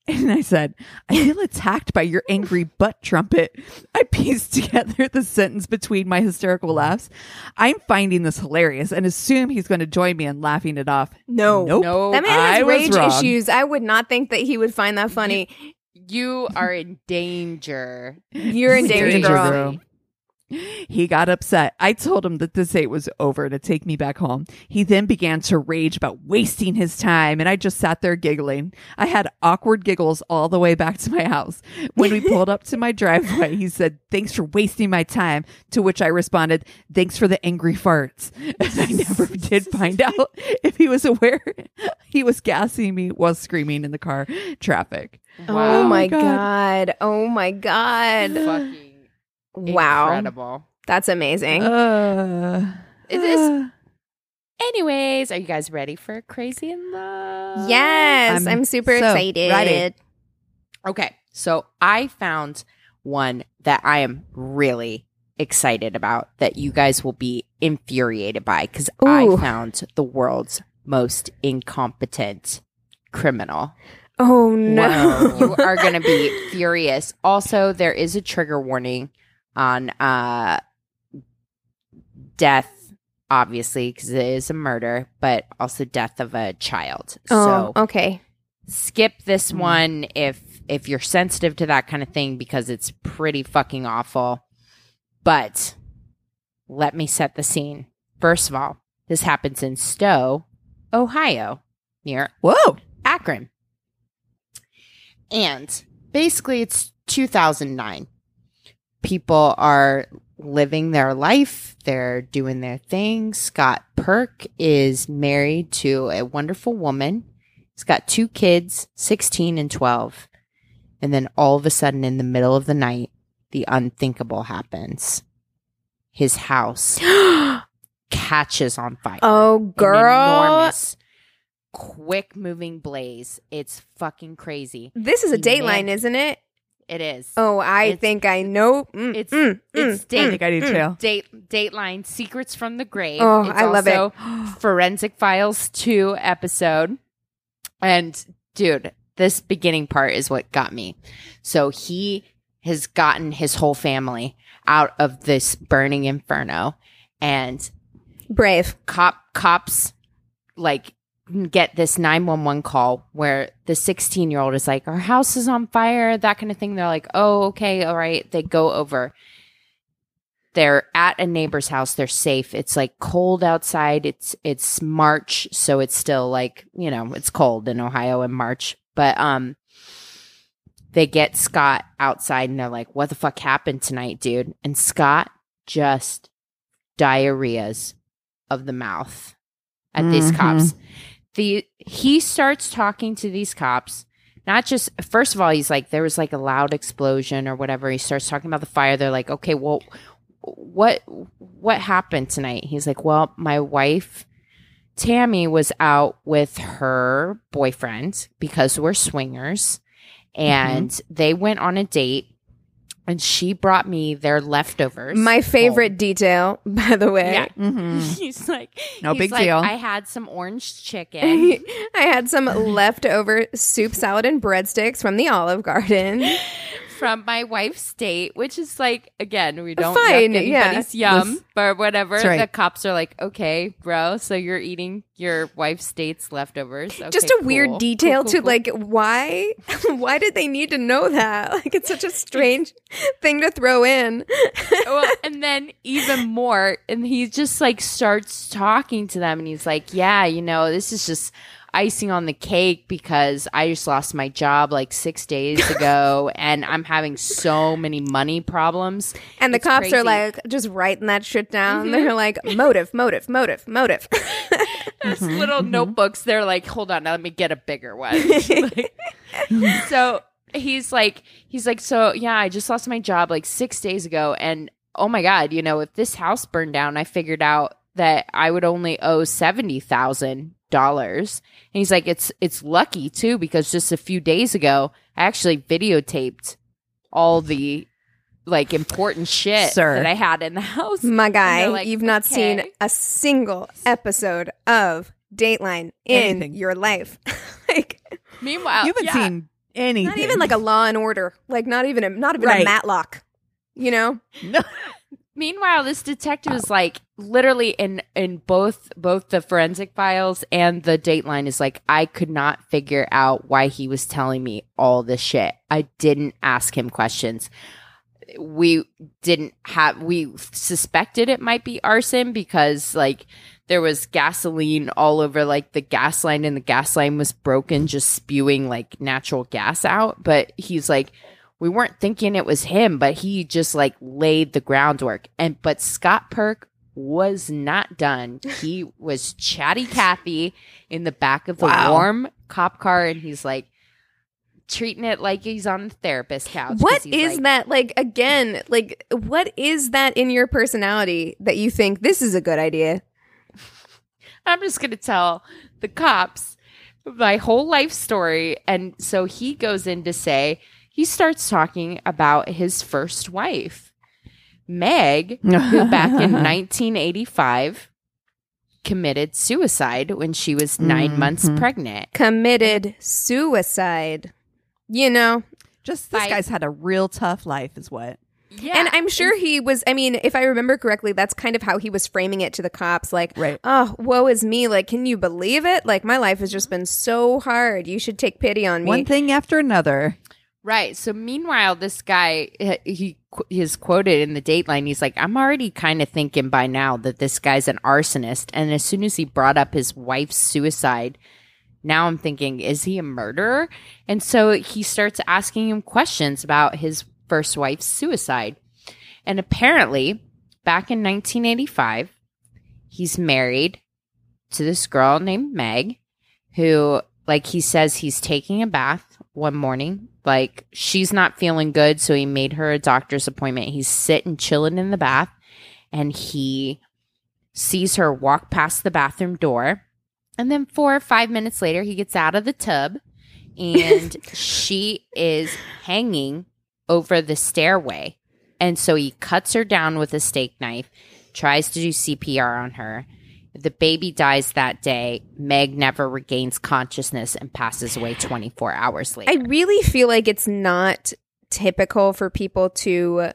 And I said, I feel attacked by your angry butt trumpet. I pieced together the sentence between my hysterical laughs. I'm finding this hilarious and assume he's going to join me in laughing it off. No. Nope. no That man has was rage issues. I would not think that he would find that funny. you are in danger You're in danger, Danger, girl. girl. He got upset. I told him that this date was over to take me back home. He then began to rage about wasting his time, and I just sat there giggling. I had awkward giggles all the way back to my house. When we pulled up to my driveway, he said, Thanks for wasting my time. To which I responded, Thanks for the angry farts. [laughs] I never did find out if he was aware he was gassing me while screaming in the car traffic. Oh, Oh my my god. God. Oh my god. Fucking Wow. incredible That's amazing. Uh, Is this- uh, anyways are you guys ready for crazy in love yes, I'm, I'm super so excited. ready. okay so i found one that i am really excited about that you guys will be infuriated by because i found the world's most incompetent criminal Oh no. you are going to be furious. Also, there is a trigger warning on uh death obviously because it is a murder, but also death of a child. Oh, so okay. skip this Mm. one if if you're sensitive to that kind of thing because it's pretty fucking awful. But let me set the scene. First of all, this happens in Stow, Ohio, near Whoa. Akron. And basically, it's 2009. People are living their life, they're doing their thing. Scott Purk is married to a wonderful woman. He's got two kids, 16 and 12. And then all of a sudden, in the middle of the night, the unthinkable happens. His house [gasps] catches on fire. Oh, girl. enormous, quick moving blaze. It's fucking crazy. This is a He Dateline, man- isn't it? It is. Oh, I It's- think I know. Mm, It's mm, it's mm, date, I think I do too. date Dateline Secrets from the Grave. Oh, It's I love it. [gasps] Forensic Files 2 episode. And dude, this beginning part is what got me. So he has gotten his whole family out of this burning inferno and Brave. cop cops like get this 911 call where the 16 year old is like our house is on fire that kind of thing. They're like oh okay all right. They go over. They're at a neighbor's house. They're safe. It's like cold outside. It's it's march so it's still like you know it's cold in ohio in march. But um they get scott outside and they're like what the fuck happened tonight dude? And scott just diarrheas of the mouth at these Mhm. cops the he starts talking to these cops not just first of all he's like there was like a loud explosion or whatever. He starts talking about the fire. They're like okay well what what happened tonight? He's like well my wife tammy was out with her boyfriend because we're swingers. Mm-hmm. And they went on a date and she brought me their leftovers My favorite home. detail, [laughs] by the way. Yeah. hmm [laughs] he's like No he's big like, deal. i had some orange chicken [laughs] I had some leftover soup, salad, and breadsticks from the Olive Garden. From my wife's date, which is like again, we don't Fine, yuck yeah. anybody's yum, Listen- but whatever. Right. The cops are like, okay, bro, so you're eating your wife's date's leftovers. Okay, Just a weird cool. detail Cool, to cool, cool. like why [laughs] why did they need to know that? [laughs] Like it's such a strange [laughs] thing to throw in. well, and then even more, and he just like starts talking to them, and he's like, "Yeah, you know, this is just icing on the cake because I just lost my job like six days [laughs] ago, and I'm having so many money problems." And the It's cops are like just writing that shit down. They're like motive, motive, motive, motive. [laughs] There's Mm-hmm, little notebooks. They're like, hold on, now let me get a bigger one. [laughs] Like, so he's like, he's like, so yeah, I just lost my job like six days ago, and oh my god, you know, if this house burned down, I figured out that I would only owe seventy thousand dollars. And he's like, it's it's lucky too because just a few days ago, I actually videotaped all the like important shit Sir. that I had in the house. My guy, like, you've not seen a single episode of Dateline in Anything. your life. [laughs] like Meanwhile, you haven't yeah. seen anything. not even like a Law and Order. Like not even a not even a Matlock. You know? No. Meanwhile, this detective is like literally in in both both the forensic files and the Dateline is like I could not figure out why he was telling me all this shit. I didn't ask him questions. We didn't have we suspected it might be arson because like there was gasoline all over like the gas line and the gas line was broken just spewing like natural gas out, but he's like we weren't thinking it was him, but he just like laid the groundwork. And but Scott Purk was not done. [laughs] He was chatty Cathy in the back of the Wow. warm cop car, and he's like treating it like he's on the therapist couch. What is like, that like again, like what is that in your personality that you think this is a good idea? [laughs] I'm just going to tell the cops my whole life story. And so he goes in to say, he starts talking about his first wife, Meg, who back in [laughs] 1985 committed suicide when she was 9 months Mhm. pregnant. Committed suicide. You know, Just this Fight. guy's had a real tough life, is what. Yeah. And I'm sure he was, I mean, if I remember correctly, that's kind of how he was framing it to the cops. Like, Right. oh, woe is me. Like, can you believe it? Like, my life has just been so hard. You should take pity on me. One thing after another. Right. So meanwhile, this guy he is quoted in the Dateline. He's like, "I'm already kind of thinking by now that this guy's an arsonist." And as soon as he brought up his wife's suicide, now I'm thinking, is he a murderer? And so he starts asking him questions about his first wife's suicide. And apparently, back in 1985, he's married to this girl named Meg, who, like, he says he's taking a bath one morning. Like, she's not feeling good. So he made her a doctor's appointment. He's sitting, chilling in the bath, and he sees her walk past the bathroom door. And then four or five minutes later, he gets out of the tub and [laughs] she is hanging over the stairway. And so he cuts her down with a steak knife, tries to do CPR on her. The baby dies that day. Meg never regains consciousness and passes away 24 hours later. I really feel like it's not typical for people to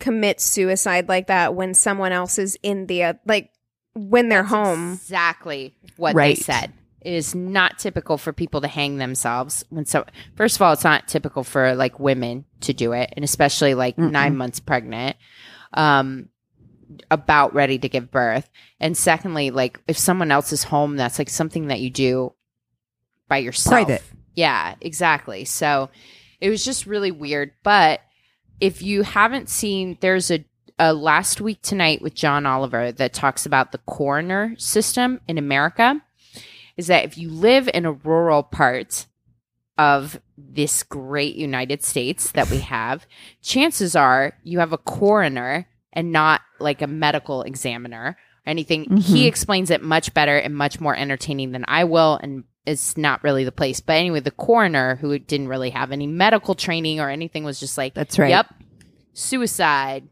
commit suicide like that when someone else is in the uh, like when they're home. Exactly what Right. they said. It is not typical for people to hang themselves when so first of all, it's not typical for like women to do it, and especially like nine months pregnant, um, about ready to give birth. And secondly, like if someone else is home, that's like something that you do by yourself. Private. Yeah, exactly. So it was just really weird. But if you haven't seen, there's a, a last week tonight with John Oliver that talks about the coroner system in America. Is that if you live in a rural part of this great United States that we have, chances are you have a coroner and not like a medical examiner or anything. He mm-hmm. explains it much better and much more entertaining than I will. And it's not really the place. But anyway, the coroner, who didn't really have any medical training or anything, was just like, That's right. Yep, suicide.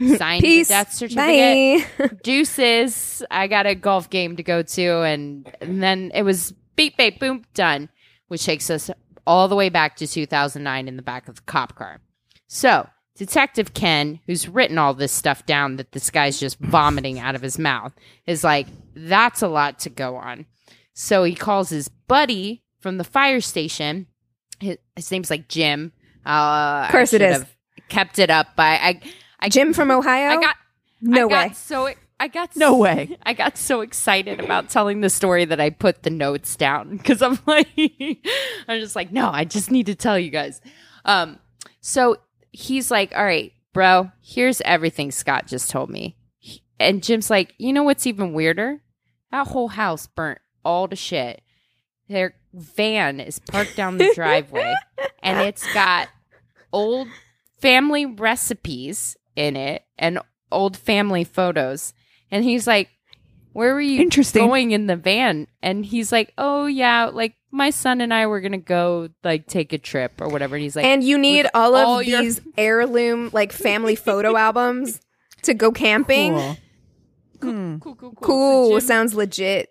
[laughs] Signed Peace. the death certificate Bye. [laughs] deuces. I got a golf game to go to, and, and then it was beep, beep, boom, done, which takes us all the way back to 2009 in the back of the cop car. So, Detective Ken, who's written all this stuff down that this guy's just vomiting out of his mouth, is like, that's a lot to go on. So he calls his buddy from the fire station. His, his name's like Jim. Uh, Of course it have Kept it up by I. I Jim from Ohio. I got no I way. got so I got No way. [laughs] I got so excited about telling the story that I put the notes down because I'm [laughs] like I'm just like no, I just need to tell you guys. Um so he's like, "All right, bro, here's everything Scott just told me." And Jim's like, "You know what's even weirder? That whole house burnt all to shit. Their van is parked down the driveway [laughs] and it's got old family recipes in it and old family photos. And he's like, Where were you Interesting. going in the van? And he's like, Oh, yeah, like my son and I were going to go like take a trip or whatever. And he's like, and you need all of all your- these heirloom like family photo [laughs] albums to go camping. Cool. Cool, Hmm. cool, cool, cool. Cool. So Jim- Sounds legit.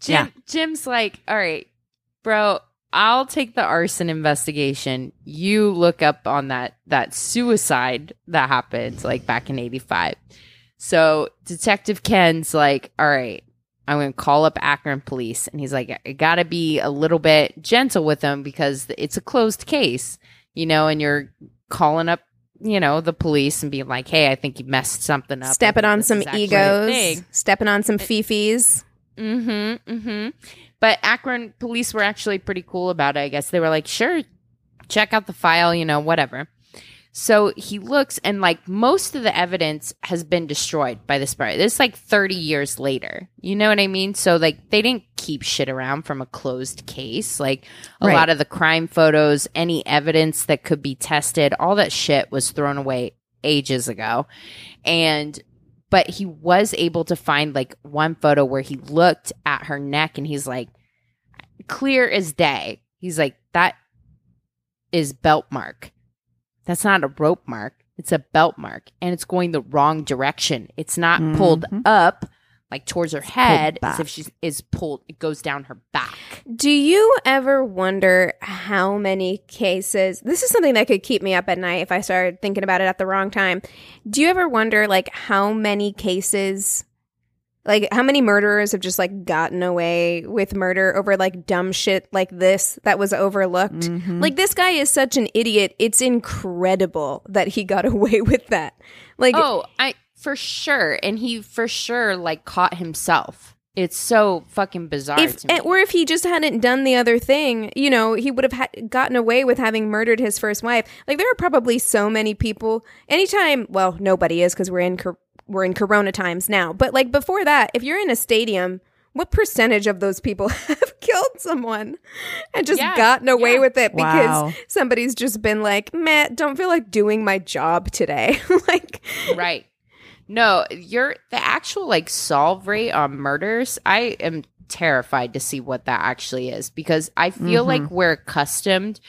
Jim, Yeah. Jim's like, all right, bro, I'll take the arson investigation. You look up on that that suicide that happened like back in '85. So Detective Ken's like, all right, I'm going to call up Akron police, and he's like, I got to be a little bit gentle with them because it's a closed case, you know, and you're calling up. You know the police and being like, "Hey, I think you messed something up." Stepping on some is actually a egos. Stepping on some fifis. Mm-hmm. Mm-hmm. But Akron police were actually pretty cool about it. I guess they were like, sure, check out the file, you know, whatever. So he looks and like most of the evidence has been destroyed by this part. This is like 30 years later. You know what I mean? So like they didn't keep shit around from a closed case. Like a Right. lot of the crime photos, any evidence that could be tested, all that shit was thrown away ages ago. And but he was able to find like one photo where he looked at her neck and he's like clear as day he's like that is belt mark that's not a rope mark it's a belt mark and it's going the wrong direction it's not pulled Mhm. up like towards her head as if she is pulled it goes down her back Do you ever wonder how many cases? This is something that could keep me up at night if I started thinking about it at the wrong time. Do you ever wonder, like, how many cases, like, how many murderers have just, like, gotten away with murder over, like, dumb shit like this that was overlooked? Mhm. Like, this guy is such an idiot. It's incredible that he got [laughs] away with that. Like, oh i for sure and he for sure like caught himself it's so fucking bizarre if to me. or if he just hadn't done the other thing, you know, he would have ha- gotten away with having murdered his first wife. Like there are probably so many people. Anytime, well, nobody is because we're in cor- we're in Corona times now. But like before that, if you're in a stadium, what percentage of those people [laughs] have killed someone and just Yeah, gotten away yeah. with it because Wow. somebody's just been like, "Meh, don't feel like doing my job today." [laughs] like, right No, you're the actual like solve rate on murders. I am terrified to see what that actually is because I feel Mhm. like we're accustomed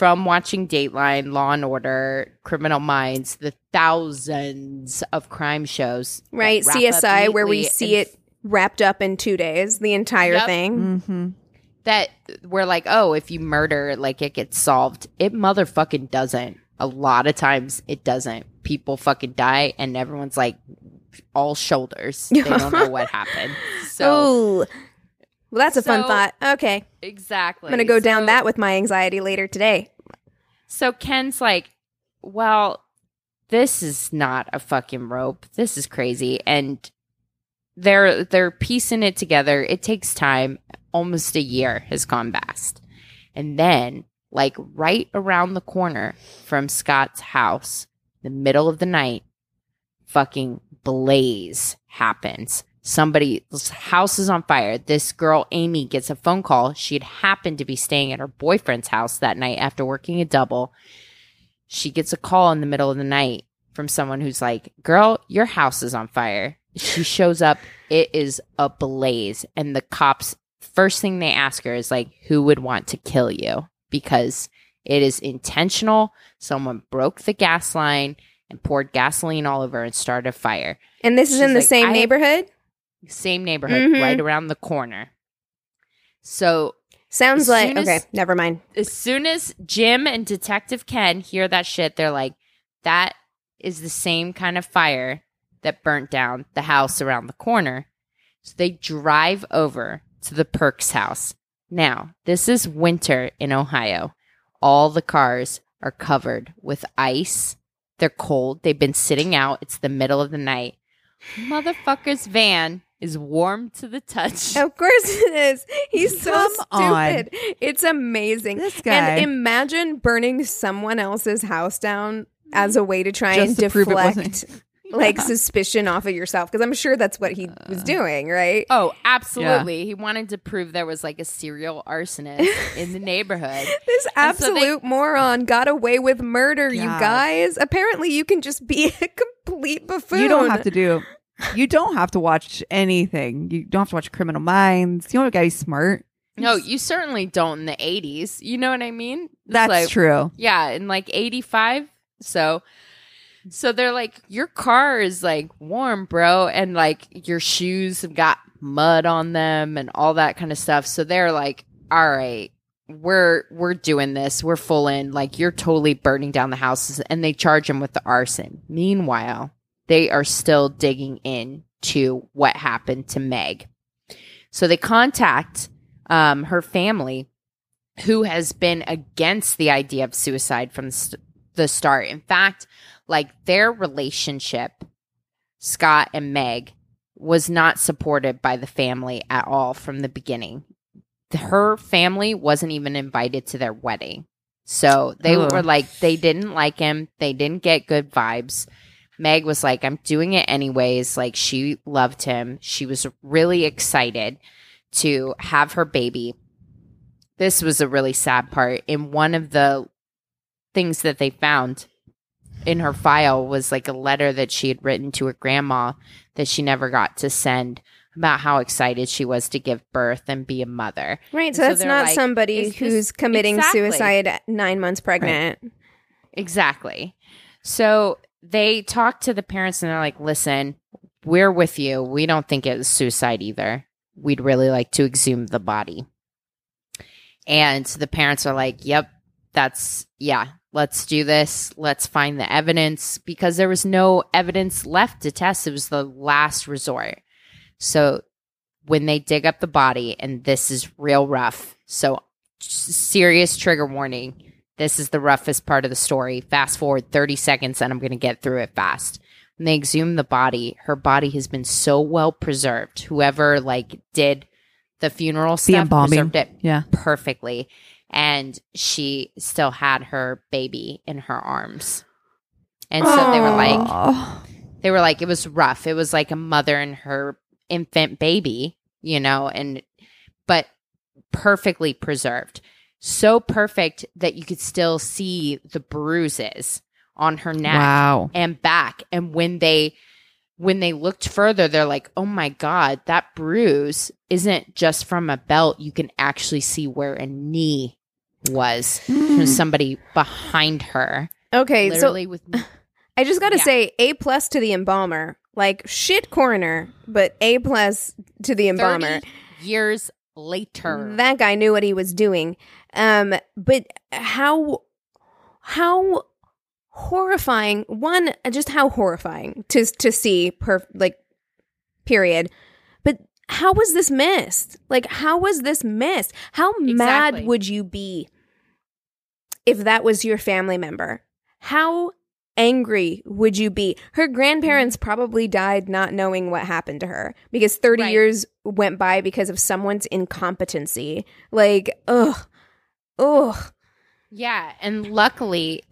from watching Dateline, Law and Order, Criminal Minds, the thousands of crime shows, Right, CSI, where we see it wrapped up in two days, the entire Yep. thing. Mm-hmm. that we're like, oh, if you murder, like it gets solved. It motherfucking doesn't. A lot of times it doesn't. People fucking die and everyone's like all shoulders. They don't know [laughs] what happened. So oh, well, that's a fun thought. Okay, exactly. I'm gonna go down that with my anxiety later today. So Ken's like, well, this is not a fucking rope. This is crazy. And they're they're piecing it together. It takes time. Almost a year has gone past. And then, like right around the corner from Scott's house, the middle of the night, fucking blaze happens. Somebody's house is on fire. This girl, Amy, gets a phone call. She had happened to be staying at her boyfriend's house that night after working a double. She gets a call in the middle of the night from someone who's like, Girl, your house is on fire. She shows up. It is ablaze. And the cops, first thing they ask her is like, Who would want to kill you? Because it is intentional. Someone broke the gas line and poured gasoline all over and started a fire. And this is in the like, same neighborhood. Same neighborhood, Mhm. right around the corner. So Sounds like as- okay. Never mind. as soon as Jim and Detective Ken hear that shit, they're like, that is the same kind of fire that burnt down the house around the corner. So they drive over to the Purks house. Now, this is winter in Ohio. All the cars are covered with ice. They're cold. They've been sitting out. It's the middle of the night. Motherfucker's van is warm to the touch. [laughs] Of course it is. He's so Come on. stupid. It's amazing. This guy. And imagine burning someone else's house down as a way to try Just and to prove it deflect wasn't- [laughs] like Yeah. suspicion off of yourself because I'm sure that's what he was uh. doing, right? Oh, absolutely. He wanted to prove there was like a serial arsonist in the [laughs] neighborhood. This And so they- absolute moron got away with murder, you guys. Apparently, you can just be a complete buffoon. You don't have to do. You don't have to watch anything. You don't have to watch Criminal Minds. You don't got to be smart. No, you certainly don't in the 80s. You know what I mean? It's That's like- true. Yeah, in like 85. So so they're like your car is like warm, bro, and like your shoes have got mud on them and all that kind of stuff. So they're like, "All right, we're we're doing this. We're full in. Like you're totally burning down the houses." And they charge him with the arson. Meanwhile, they are still digging in to what happened to Meg. So they contact um, her family who has been against the idea of suicide from the, start. In fact, like their relationship, Scott and Meg, was not supported by the family at all from the beginning. Her family wasn't even invited to their wedding. So they Ugh. were like, they didn't like him. They didn't get good vibes. Meg was like, I'm doing it anyways. Like, she loved him. She was really excited to have her baby. This was a really sad part. In one of the things that they found in her file was like a letter that she had written to her grandma that she never got to send about how excited she was to give birth and be a mother. Right, so So that's not like, somebody is this- who's committing Exactly. suicide nine months pregnant. Exactly. So they talk to the parents and they're like, listen, we're with you. We don't think it was suicide either. We'd really like to exhume the body. And the parents are like, yep, that's, yeah, let's do this. Let's find the evidence because there was no evidence left to test. It was the last resort. So when they dig up the body, and this is real rough. So serious trigger warning. This is the roughest part of the story. Fast forward 30 seconds and I'm going to get through it fast. When they exhumed the body, her body has been so well preserved. Whoever like did the funeral The stuff embalming. preserved it Yeah. perfectly. And she still had her baby in her arms. And so they were like, they were like, it was rough. It was like a mother and her infant baby, you know, and but perfectly preserved. So perfect that you could still see the bruises on her neck wow. and back. And when they when they looked further, they're like, oh my God, that bruise isn't just from a belt. You can actually see where a knee was from hmm. somebody behind her. Okay, Literally so with [laughs] I just got to Yeah. say A plus to the embalmer. Like shit coroner, but A plus to the embalmer. years later. That guy knew what he was doing. Um, but how how horrifying one just how horrifying to to see per like period. But how was this missed? Like how was this missed? How Exactly. mad would you be if that was your family member? How angry would you be? Her grandparents probably died not knowing what happened to her because 30 Right. years went by because of someone's incompetency. Like, ugh, ugh. Yeah, and luckily,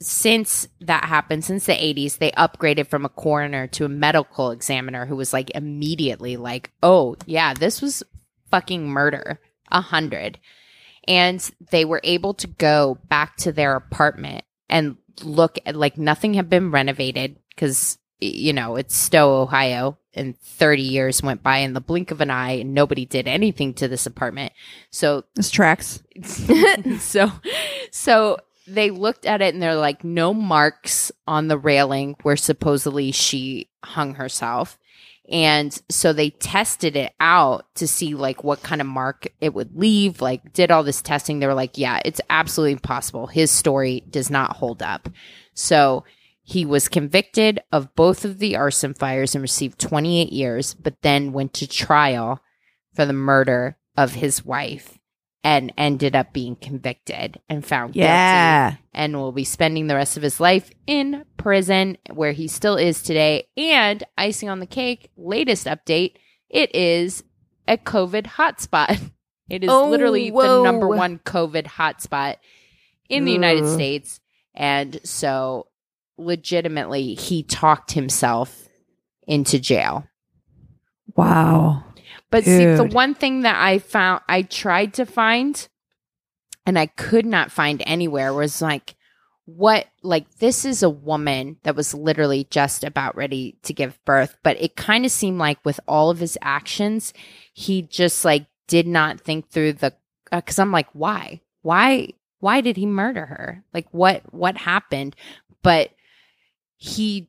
since that happened, since the 80s, they upgraded from a coroner to a medical examiner who was like immediately like, oh, yeah, this was fucking murder. A hundred. And they were able to go back to their apartment and look at like nothing had been renovated because, you know, it's Stow, Ohio, and 30 years went by in the blink of an eye and nobody did anything to this apartment. So This tracks. [laughs] so so they looked at it and they're like no marks on the railing where supposedly she hung herself and so they tested it out to see like what kind of mark it would leave like did all this testing they were like yeah it's absolutely impossible his story does not hold up so he was convicted of both of the arson fires and received 28 years but then went to trial for the murder of his wife and ended up being convicted and found guilty and will be spending the rest of his life in prison where he still is today. And icing on the cake, latest update, it is a COVID hotspot. [laughs] It is Oh, literally whoa. the number one COVID hotspot in the United States. And so legitimately he talked himself into jail. Wow. But see, the one thing that I found, I tried to find and I could not find anywhere was like, what, like, this is a woman that was literally just about ready to give birth. But it kind of seemed like with all of his actions, he just like did not think through the, uh, because I'm like, why? Why? Why did he murder her? Like, what, what happened? But he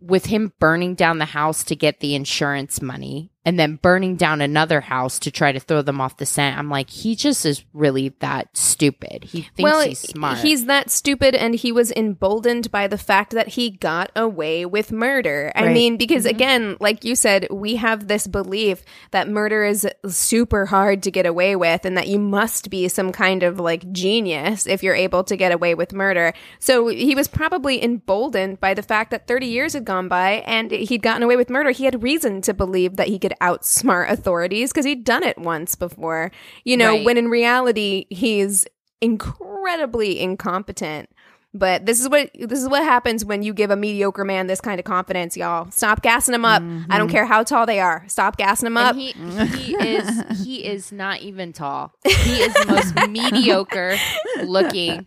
with him burning down the house to get the insurance money and then burning down another house to try to throw them off the scent. I'm like, he just is really that stupid. He thinks well, he's smart. he's that stupid, and he was emboldened by the fact that he got away with murder. I Right. mean, because Mm-hmm. again, like you said, we have this belief that murder is super hard to get away with, and that you must be some kind of like genius if you're able to get away with murder. So he was probably emboldened by the fact that 30 years had gone by and he'd gotten away with murder. He had reason to believe that he could outsmart authorities because he'd done it once before. You know, Right. when in reality, he's incredibly incompetent. But this is what this is what happens when you give a mediocre man this kind of confidence, y'all. Stop gassing him up. I don't care how tall they are. Stop gassing him up. Mm-hmm. he, [laughs] he is he is not even tall. He is the most [laughs] mediocre looking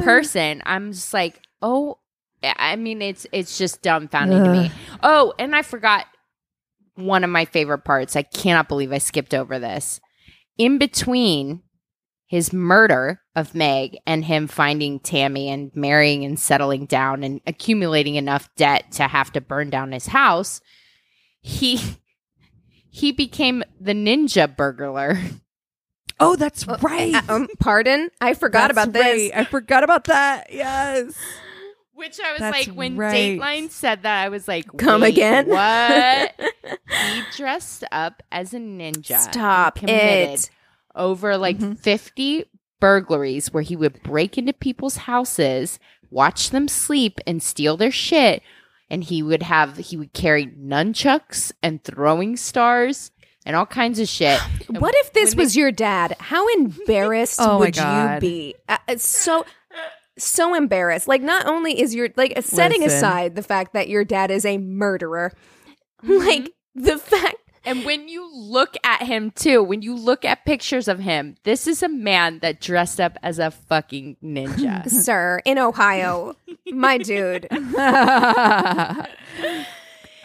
person. I'm just like, oh, I mean, it's it's just dumbfounding to me. Oh, and I forgot one of my favorite parts. I cannot believe I skipped over this. In between his murder of Meg and him finding Tammy and marrying and settling down and accumulating enough debt to have to burn down his house, he he became the ninja burglar. Oh, that's right. Uh, um, pardon, I forgot That's about this. right. I forgot about that. Yes. Which I was That's like, when right. Dateline said that, I was like, Come again? What? [laughs] he dressed up as a ninja. Stop it. Over like Mhm. 50 burglaries where he would break into people's houses, watch them sleep, and steal their shit. And he would have, he would carry nunchucks and throwing stars and all kinds of shit. [gasps] What if this was your dad? How [laughs] embarrassed Oh would you be? Uh, so so embarrassed. Like not only is your like setting Listen. aside the fact that your dad is a murderer, [laughs] Mm-hmm. like the fact And when you look at him too, when you look at pictures of him, this is a man that dressed up as a fucking ninja. [laughs] sir in Ohio, my dude. [laughs]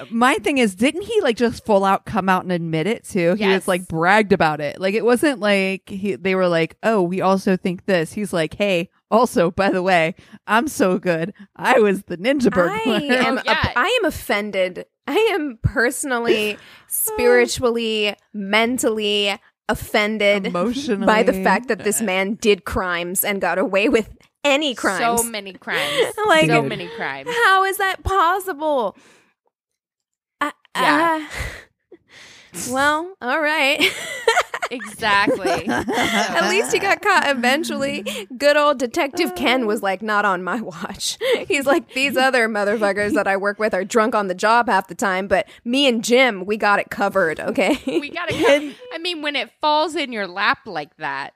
my thing is, didn't he like just full out come out and admit it too? He Yes. was like bragged about it. Like it wasn't like he, they were like, "Oh, we also think this." He's like, "Hey, also by the way, I'm so good. I was the ninja burglar." I am [laughs] Oh, yeah. I am offended. I am personally, [sighs] spiritually, mentally offended Emotionally. by the fact that this man did crimes and got away with any [laughs] crimes. So many crimes. Like- so many crimes. How is that possible? Uh, Yeah. uh, well, all right. Exactly. [laughs] At least he got caught eventually. Good old Detective Ken was like, not on my watch. [laughs] He's like, these other motherfuckers that I work with are drunk on the job half the time, but me and Jim, we got it covered, okay? we gotta go. I mean, when it falls in your lap like that,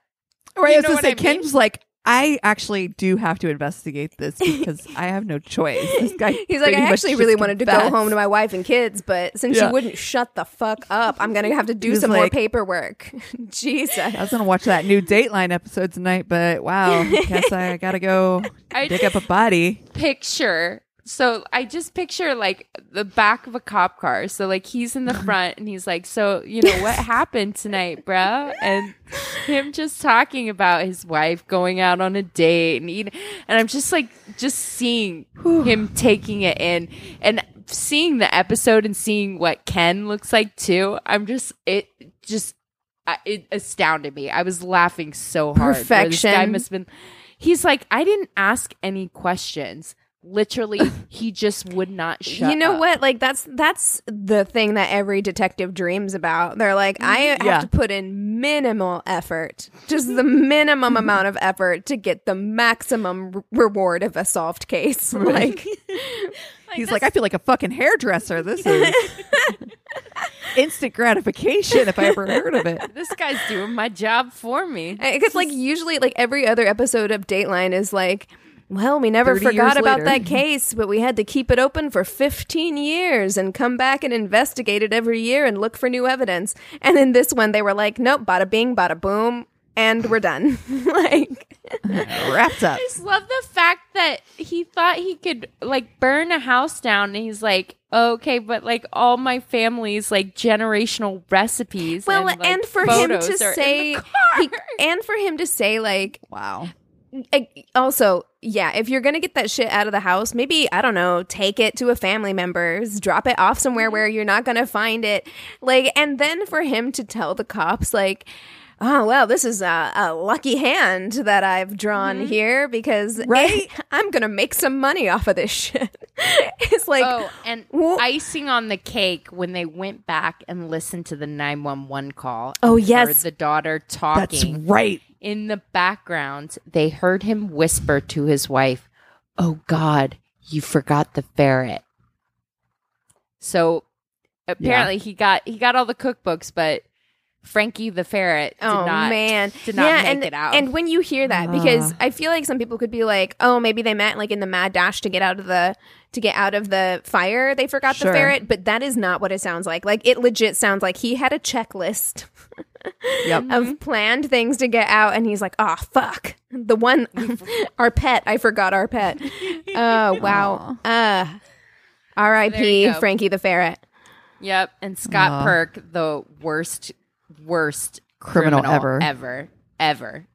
Right, You I was know gonna say, I mean? Ken's like, I actually do have to investigate this because [laughs] I have no choice. This guy, He's like, I actually really wanted to go home to my wife and kids, but since Yeah. she wouldn't shut the fuck up, I'm gonna have to do some more paperwork. [laughs] Jesus. I was gonna watch that new Dateline episode tonight, but wow, guess I gotta go [laughs] I dig up a body. picture. So I just picture like the back of a cop car. So like he's in the front and he's like, "So you know what [laughs] happened tonight, bruh?" And him just talking about his wife going out on a date and eating. And I'm just like, just seeing him taking it in and seeing the episode and seeing what Ken looks like too. I'm just it just it astounded me. I was laughing so hard. where This guy Perfection. must have been. He's like, I didn't ask any questions. Literally, he just would not shut. you know up. what? Like that's that's the thing that every detective dreams about. They're like, I mm, have Yeah. to put in minimal effort, just the minimum amount of effort to get the maximum r- reward of a solved case. [laughs] [laughs] Like, He's like, I feel like a fucking hairdresser. This [laughs] is instant gratification if I ever heard of it. This guy's doing my job for me. because like usually, like every other episode of Dateline is like. Well, we never forgot about later. that case, but we had to keep it open for 15 years and come back and investigate it every year and look for new evidence. And in this one, they were like, nope, bada bing, bada boom, and we're done. [laughs] like, [laughs] Wrapped up. I just love the fact that he thought he could like burn a house down, and he's like, okay, but like all my family's like generational recipes. well, and, and, for him to say, he, and for him to say, like, Wow. I- also, yeah, if you're gonna get that shit out of the house, maybe I don't know, take it to a family member's, drop it off somewhere mm-hmm. where you're not gonna find it, like, and then for him to tell the cops, like. Oh well, this is a, a lucky hand that I've drawn mm-hmm. here because eh, Right? [laughs] I'm gonna make some money off of this shit. [laughs] it's like, Oh, and Wha- icing on the cake when they went back and listened to the 911 call. Oh, yes. heard the daughter talking. That's right. In the background, they heard him whisper to his wife, "Oh God, you forgot the ferret." So apparently he got he got all the cookbooks, but Frankie the ferret did oh not man, did not yeah, make and, it out. And when you hear that, because Ah. I feel like some people could be like, "Oh, maybe they meant like in the mad dash to get out of the to get out of the fire, they forgot Sure. the ferret." But that is not what it sounds like. Like it legit sounds like he had a checklist [laughs] Yep. of mm-hmm. planned things to get out, and he's like, "Oh fuck, the one, [laughs] our pet, I forgot our pet." Oh [laughs] wow, uh, R.I.P. you go. Frankie the ferret. Yep, and Scott Aw. Purk, the worst, worst Criminal criminal, ever. ever, ever.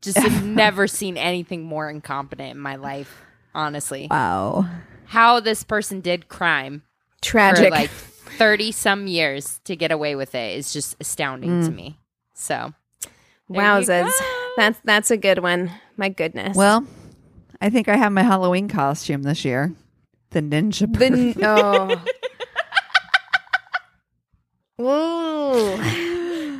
Just have [laughs] never seen anything more incompetent in my life. Honestly, Wow. how this person did crime Tragic. for like thirty some years to get away with it is just astounding to mm. me. So, there Wowzers, that's that's a good one. My goodness. Well, I think I have my Halloween costume this year. The ninja. The bird. n- oh. [laughs] Ooh.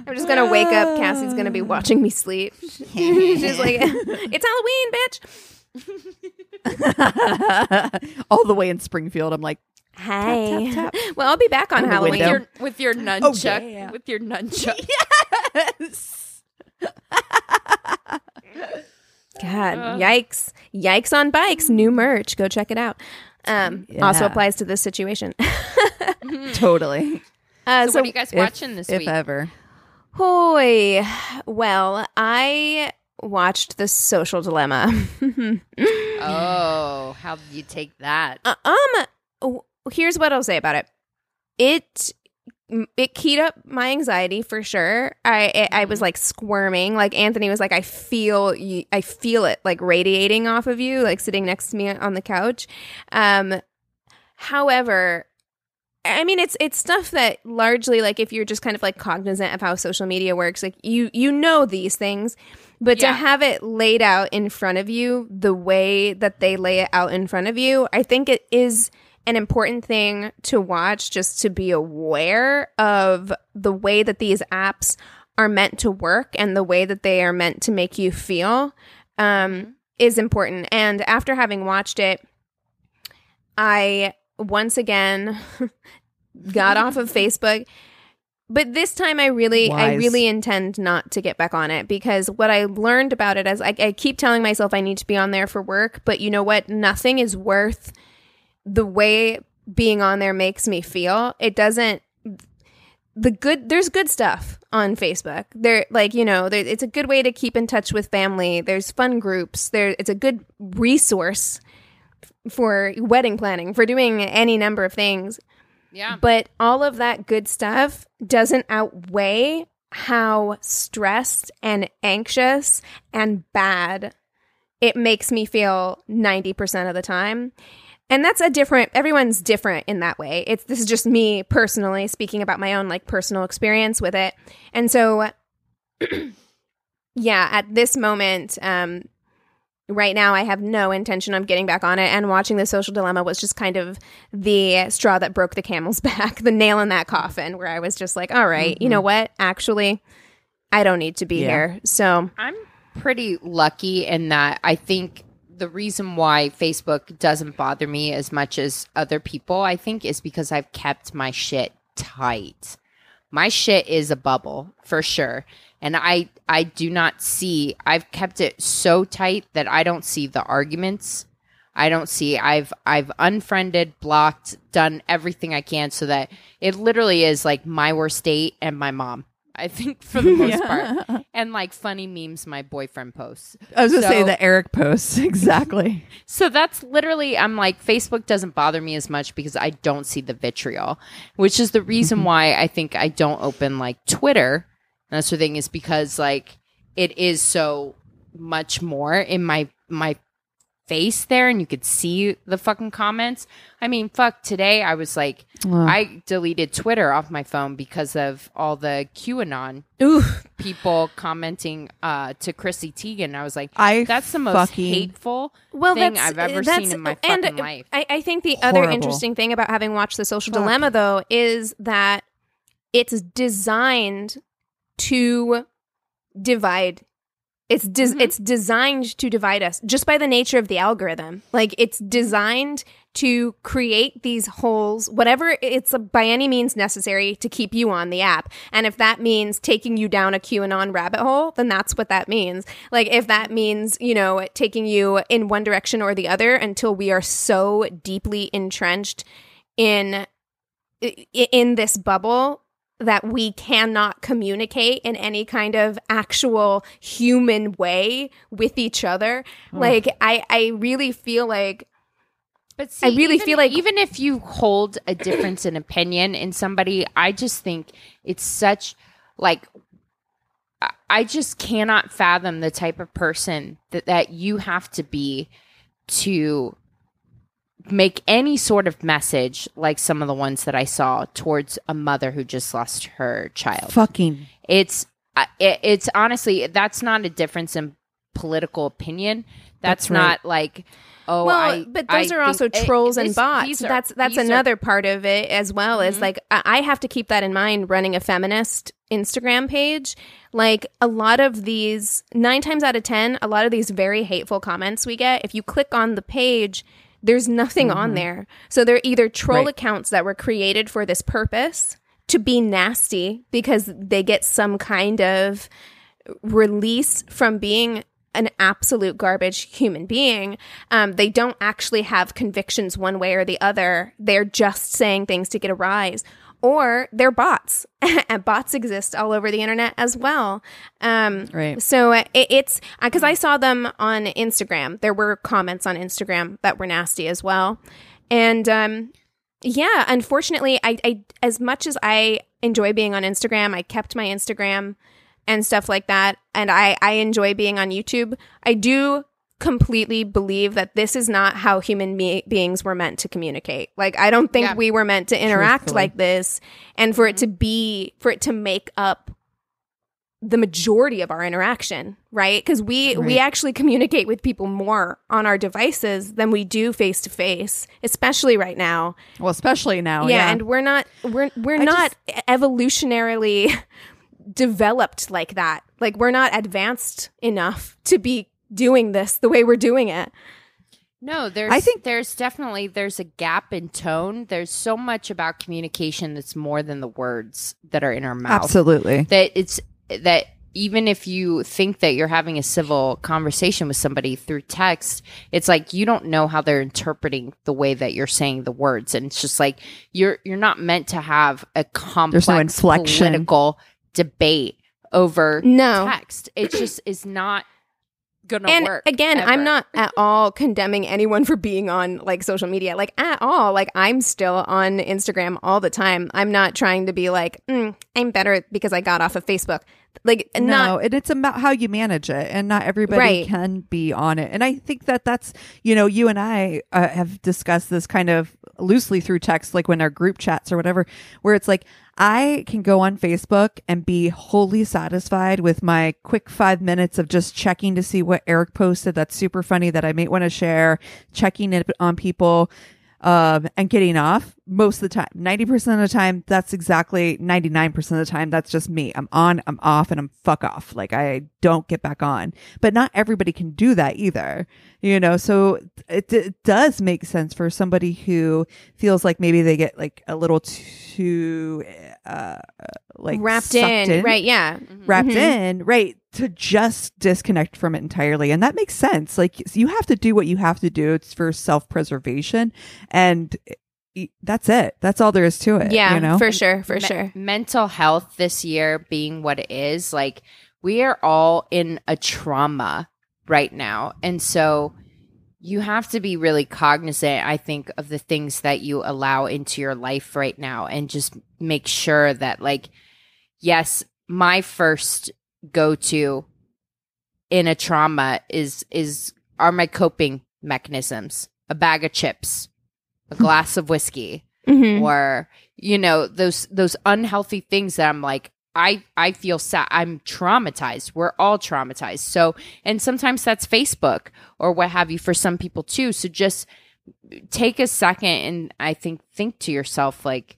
I'm just gonna wake up. Cassi's gonna be watching me sleep. [laughs] She's like, "It's Halloween, bitch." [laughs] All the way in Springfield. I'm like, Hi. tap, tap. [laughs] Well, I'll be back on On Halloween. with your with your nunchuck, yeah. with your nunchuck. [laughs] yes. God, yikes, yikes on bikes. New merch. Go check it out. Um, also applies to this situation. [laughs] Totally. Uh, So, so, what are you guys If- watching this if week? ever. Hoy. Well, I watched The Social Dilemma. Oh, how did you take that? Uh, um, w- here's what I'll say about it. it it keyed up my anxiety for sure. I I, I was like squirming. Like Anthony was like, I feel you, I feel it like radiating off of you, like sitting next to me on the couch. Um, however, I mean, it's it's stuff that largely like if you're just kind of like cognizant of how social media works, like you you know these things, but to have it laid out in front of you the way that they lay it out in front of you, I think it is an important thing to watch just to be aware of the way that these apps are meant to work and the way that they are meant to make you feel um, is important. And after having watched it, I once again [laughs] got off of Facebook. But this time I really I really intend not to get back on it because what I learned about it is I, I keep telling myself I need to be on there for work, but you know what? Nothing is worth the way being on there makes me feel. It doesn't the good there's good stuff on Facebook. There like, you know, there, it's a good way to keep in touch with family. There's fun groups. There it's a good resource for wedding planning, for doing any number of things. Yeah. But all of that good stuff doesn't outweigh how stressed and anxious and bad it makes me feel 90% of the time. And that's a different everyone's different in that way. It's this is just me personally speaking about my own like personal experience with it. And so [clears throat] yeah, at this moment um right now I have no intention of getting back on it and watching the social dilemma was just kind of the straw that broke the camel's [laughs] back, the nail in that coffin where I was just like, all right, you know what? Actually, I don't need to be Yeah. here. So, I'm pretty lucky in that I think the reason why Facebook doesn't bother me as much as other people, I think, is because I've kept my shit tight. My shit is a bubble for sure. And I I do not see I've kept it so tight that I don't see the arguments. I don't see I've I've unfriended, blocked, done everything I can so that it literally is like my worst date and my mom. I think for the most part. And like funny memes my boyfriend posts. I was gonna say the Eric posts [laughs] exactly. So that's literally, I'm like, Facebook doesn't bother me as much because I don't see the vitriol, which is the reason Mm-hmm. why I think I don't open like Twitter. And that's the thing is because like it is so much more in my, my face there and you could see the fucking comments. I mean, fuck, today I was like, Ugh. I deleted Twitter off my phone because of all the QAnon ooh, people commenting uh, to Chrissy Teigen. I was like, I that's the most fucking- hateful well, thing I've ever seen in my and life. I, I think the other interesting thing about having watched the social Fuck. dilemma, though, is that it's designed to divide. It's des- Mhm. it's designed to divide us just by the nature of the algorithm. Like it's designed to create these holes, whatever it's by any means necessary to keep you on the app. And if that means taking you down a QAnon rabbit hole, then that's what that means. Like if that means, you know, taking you in one direction or the other until we are so deeply entrenched in in this bubble that we cannot communicate in any kind of actual human way with each other. Hmm. Like I I really feel like But see, I really even- feel like- even if you hold a difference in opinion in somebody, I just think it's such like I just cannot fathom the type of person that that you have to be to make any sort of message like some of the ones that I saw towards a mother who just lost her child. fucking It's uh, it, it's honestly that's not a difference in political opinion. That's, That's right. not like oh, well, I, but those I are also think- eh, trolls this- and bots. are- that's that's these are- another part of it as well. Is Mhm. like I I have to keep that in mind running a feminist Instagram page. Like a lot of these, nine times out of ten, a lot of these very hateful comments we get. If you click on the page, there's nothing on there. So they're either troll Right. accounts that were created for this purpose to be nasty because they get some kind of release from being an absolute garbage human being. Um, they don't actually have convictions one way or the other. They're just saying things to get a rise. Or they're bots, and [laughs] bots exist all over the internet as well. Um, Right. So uh, it, it's because I saw them on Instagram. There were comments on Instagram that were nasty as well, and um, yeah, unfortunately, I, I as much as I enjoy being on Instagram, I kept my Instagram and stuff like that, and I I enjoy being on YouTube. I do completely believe that this is not how human me- beings were meant to communicate. Like I don't think Yeah. we were meant to interact Truthfully. like this and for it to be for it to make up the majority of our interaction, right? Cuz we we actually communicate with people more on our devices than we do face to face, especially right now Well, especially now. yeah, Yeah. and we're not we're we're I not evolutionarily [laughs] developed like that. Like we're not advanced enough to be doing this the way we're doing it. No, there's I think- there's definitely there's a gap in tone. There's so much about communication that's more than the words that are in our mouth. Absolutely. That it's that even if you think that you're having a civil conversation with somebody through text, it's like you don't know how they're interpreting the way that you're saying the words, and it's just like you're you're not meant to have a complex inflection. political debate over No. text. It just is not gonna and work. again, ever. I'm not at all condemning anyone [laughs] for being on like social media, like at all. Like I'm still on Instagram all the time. I'm not trying to be like mm, I'm better because I got off of Facebook. Like no, not and it's about how you manage it, and not everybody Right. can be on it. And I think that that's you know, you and I uh, have discussed this kind of loosely through text, like when our group chats or whatever, where it's like I can go on Facebook and be wholly satisfied with my quick five minutes of just checking to see what Eric posted that's super funny that I may want to share, checking it on people. Um, and getting off most of the time, 90% of the time, that's exactly 99% of the time. That's just me. I'm on, I'm off, and I'm fuck off. Like I don't get back on, but not everybody can do that either, you know? So it, it does make sense for somebody who feels like maybe they get like a little too, uh, like wrapped sucked in, right? Yeah, wrapped Mhm. in, right, to just disconnect from it entirely. And that makes sense. Like you have to do what you have to do. It's for self preservation. And that's it. That's all there is to it. yeah, You know? for sure, for Me- sure. mental health this year being what it is, like we are all in a trauma right now. And so you have to be really cognizant, I think, of the things that you allow into your life right now and just make sure that, like, yes, my first go to in a trauma is is are my coping mechanisms a bag of chips a glass of whiskey Mhm. or you know those those unhealthy things that I'm like I I feel sad I'm traumatized. We're all traumatized. So and sometimes that's Facebook or what have you for some people too. So just take a second and I think think to yourself like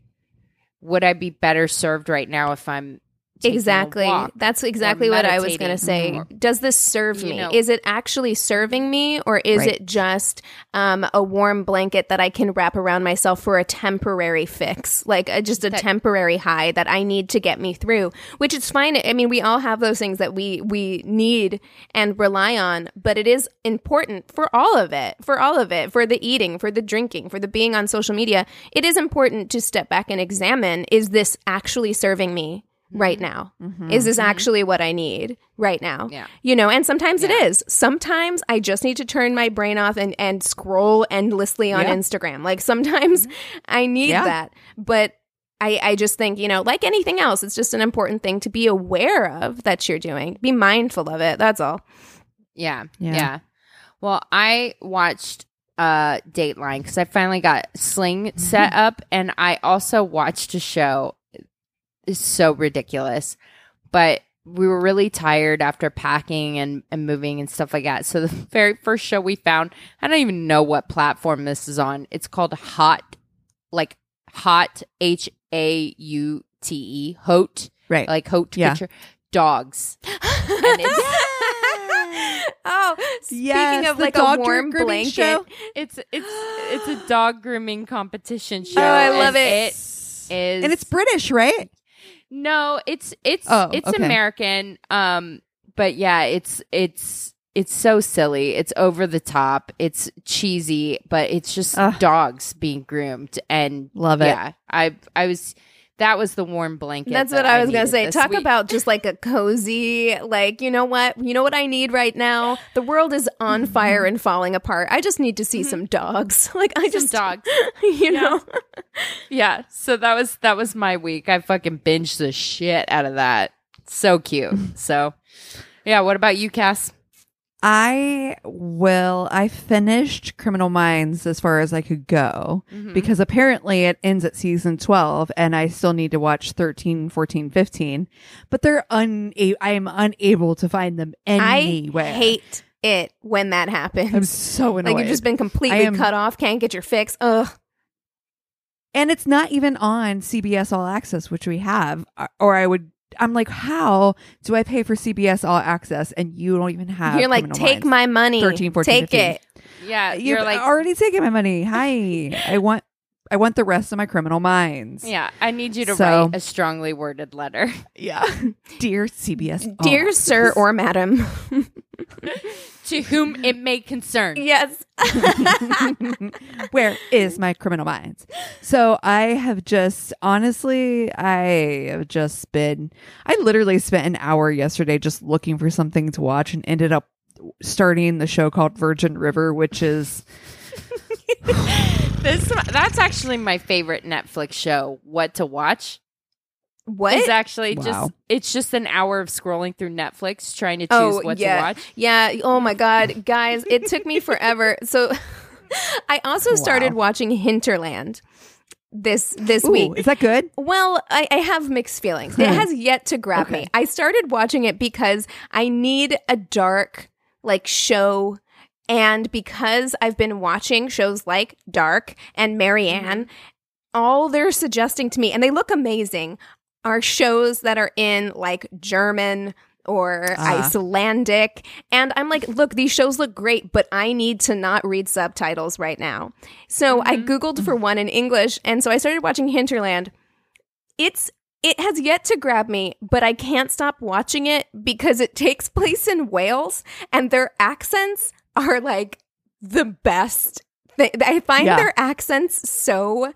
would I be better served right now if I'm Exactly. That's exactly what I was going to say. meditating. Does this serve me? know. is it actually serving me or is Right. it just um, a warm blanket that I can wrap around myself for a temporary fix, like a, just a That- temporary high that I need to get me through, which is fine. I mean, we all have those things that we we need and rely on, but it is important for all of it, for all of it, for the eating, for the drinking, for the being on social media. It is important to step back and examine: Is this actually serving me? Right mm-hmm. now, mm-hmm. is this mm-hmm. actually what I need right now? Yeah. You know, and sometimes it Yeah. is. Sometimes I just need to turn my brain off and, and scroll endlessly on Yeah. Instagram. Like sometimes I need Yeah. that. But I, I just think, you know, like anything else, it's just an important thing to be aware of that you're doing. Be mindful of it. That's all. Yeah, Yeah. yeah. Well, I watched uh Dateline because I finally got Sling set up, and I also watched a show. It's so ridiculous, but we were really tired after packing and, and moving and stuff like that. So the [laughs] very first show we found, I don't even know what platform this is on. It's called Hot, like Hot H A U T E, Hot, Right. like Haute Yeah. picture dogs. [laughs] [laughs] oh, speaking Yes, of like dog a warm grooming blanket. show. It's it's it's a dog grooming competition [gasps] oh, show. Oh, I love it. It is and it's British, right? No, it's it's Oh, it's okay. American. Um, but yeah, it's it's it's so silly. It's over the top. It's cheesy, but it's just Ugh. dogs being groomed and Love it. Yeah, I I was that was the warm blanket. That's that what I was gonna say. Talk week. about just like a [laughs] cozy, like you know what, you know what I need right now. The world is on fire and falling apart. I just need to see mm-hmm. some dogs. [laughs] Like I Some just dogs. [laughs] you Yeah. know. yeah. So that was that was my week. I fucking binged the shit out of that. So cute. So yeah. What about you, Cass? I will. I finished Criminal Minds as far as I could go Mm-hmm. because apparently it ends at season 12 and I still need to watch 13, 14, 15. But they're una- I am unable to find them anywhere. I hate it when that happens. I'm so annoyed. like you've just been completely am- cut off, can't get your fix. Ugh. and it's not even on CBS All Access, which we have, or I would. I'm like, how do I pay for CBS All Access and you don't even have? You're like, take Minds? my money. 13, 14, take 15. it. Yeah. You've You're like already taking my money. Hi, [laughs] I want, I want the rest of my Criminal Minds. Yeah. I need you to So- write a strongly worded letter. [laughs] yeah. [laughs] Dear CBS, [laughs] Dear Access. sir or madam. to whom it may concern. yes. where is my criminal minds so i have just honestly i have just been i literally spent an hour yesterday just looking for something to watch and ended up starting the show called virgin river which is This that's actually my favorite Netflix show. What to watch What? is actually Wow. just it's just an hour of scrolling through Netflix trying to oh, choose oh, what yeah. to watch. Yeah. Oh my God. Guys, it took me forever. So [laughs] I also started Wow. watching Hinterland this this Ooh, week. is that good Well, I, I have mixed feelings. It hmm. has yet to grab me. I started watching it because I need a dark like show and because I've been watching shows like Dark and Marianne, mm-hmm. all they're suggesting to me, and they look amazing, are shows that are in like German or Ah. Icelandic. And I'm like, look, these shows look great, but I need to not read subtitles right now. So I mm-hmm. Googled for mm-hmm. one in English, and so I started watching Hinterland. It's it has yet to grab me, but I can't stop watching it because it [laughs] takes place in Wales and their accents are like the best. They, I find Yeah. their accents so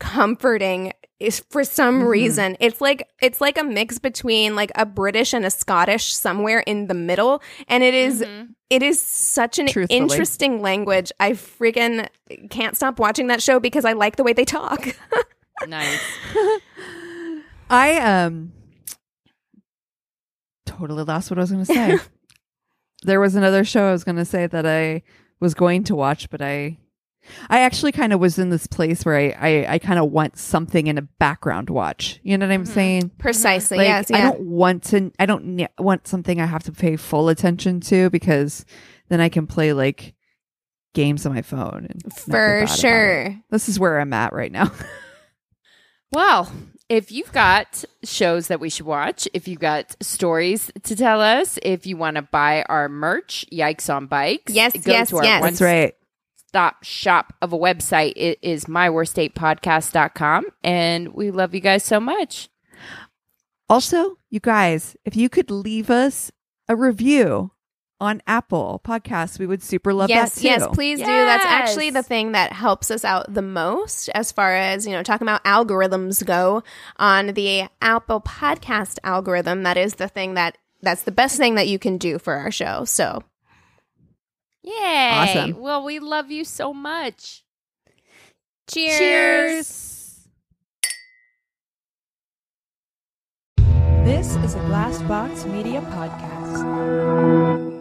comforting is for some Mhm. reason. It's like it's like a mix between like a British and a Scottish somewhere in the middle and it is- Mhm. it is such an Truthfully. interesting language. I freaking can't stop watching that show because I like the way they talk. Nice. [laughs] i um totally lost what i was going to say [laughs] there was another show i was going to say that i was going to watch but i I actually kind of was in this place where I, I, I kind of want something in a background watch. You know what I'm Mhm. saying? Precisely. Like, yes. I don't want to. I don't ne- want something I have to pay full attention to because then I can play like games on my phone. For bad about it. sure. This is where I'm at right now. [laughs] Well, if you've got shows that we should watch, if you've got stories to tell us, if you want to buy our merch, Yikes on Bikes, Yes, go yes, to our yes. one That's right. stop shop of a website. It is myworstdatepodcast.com. And we love you guys so much. Also, you guys, if you could leave us a review on Apple Podcasts, we would super love yes, that too. yes, please do. That's actually the thing that helps us out the most as far as, you know, talking about algorithms go on the Apple podcast algorithm. That is the thing that that's the best thing that you can do for our show. So Yay. Awesome. Well, we love you so much. cheers. Cheers. This is a Glass Box Media podcast.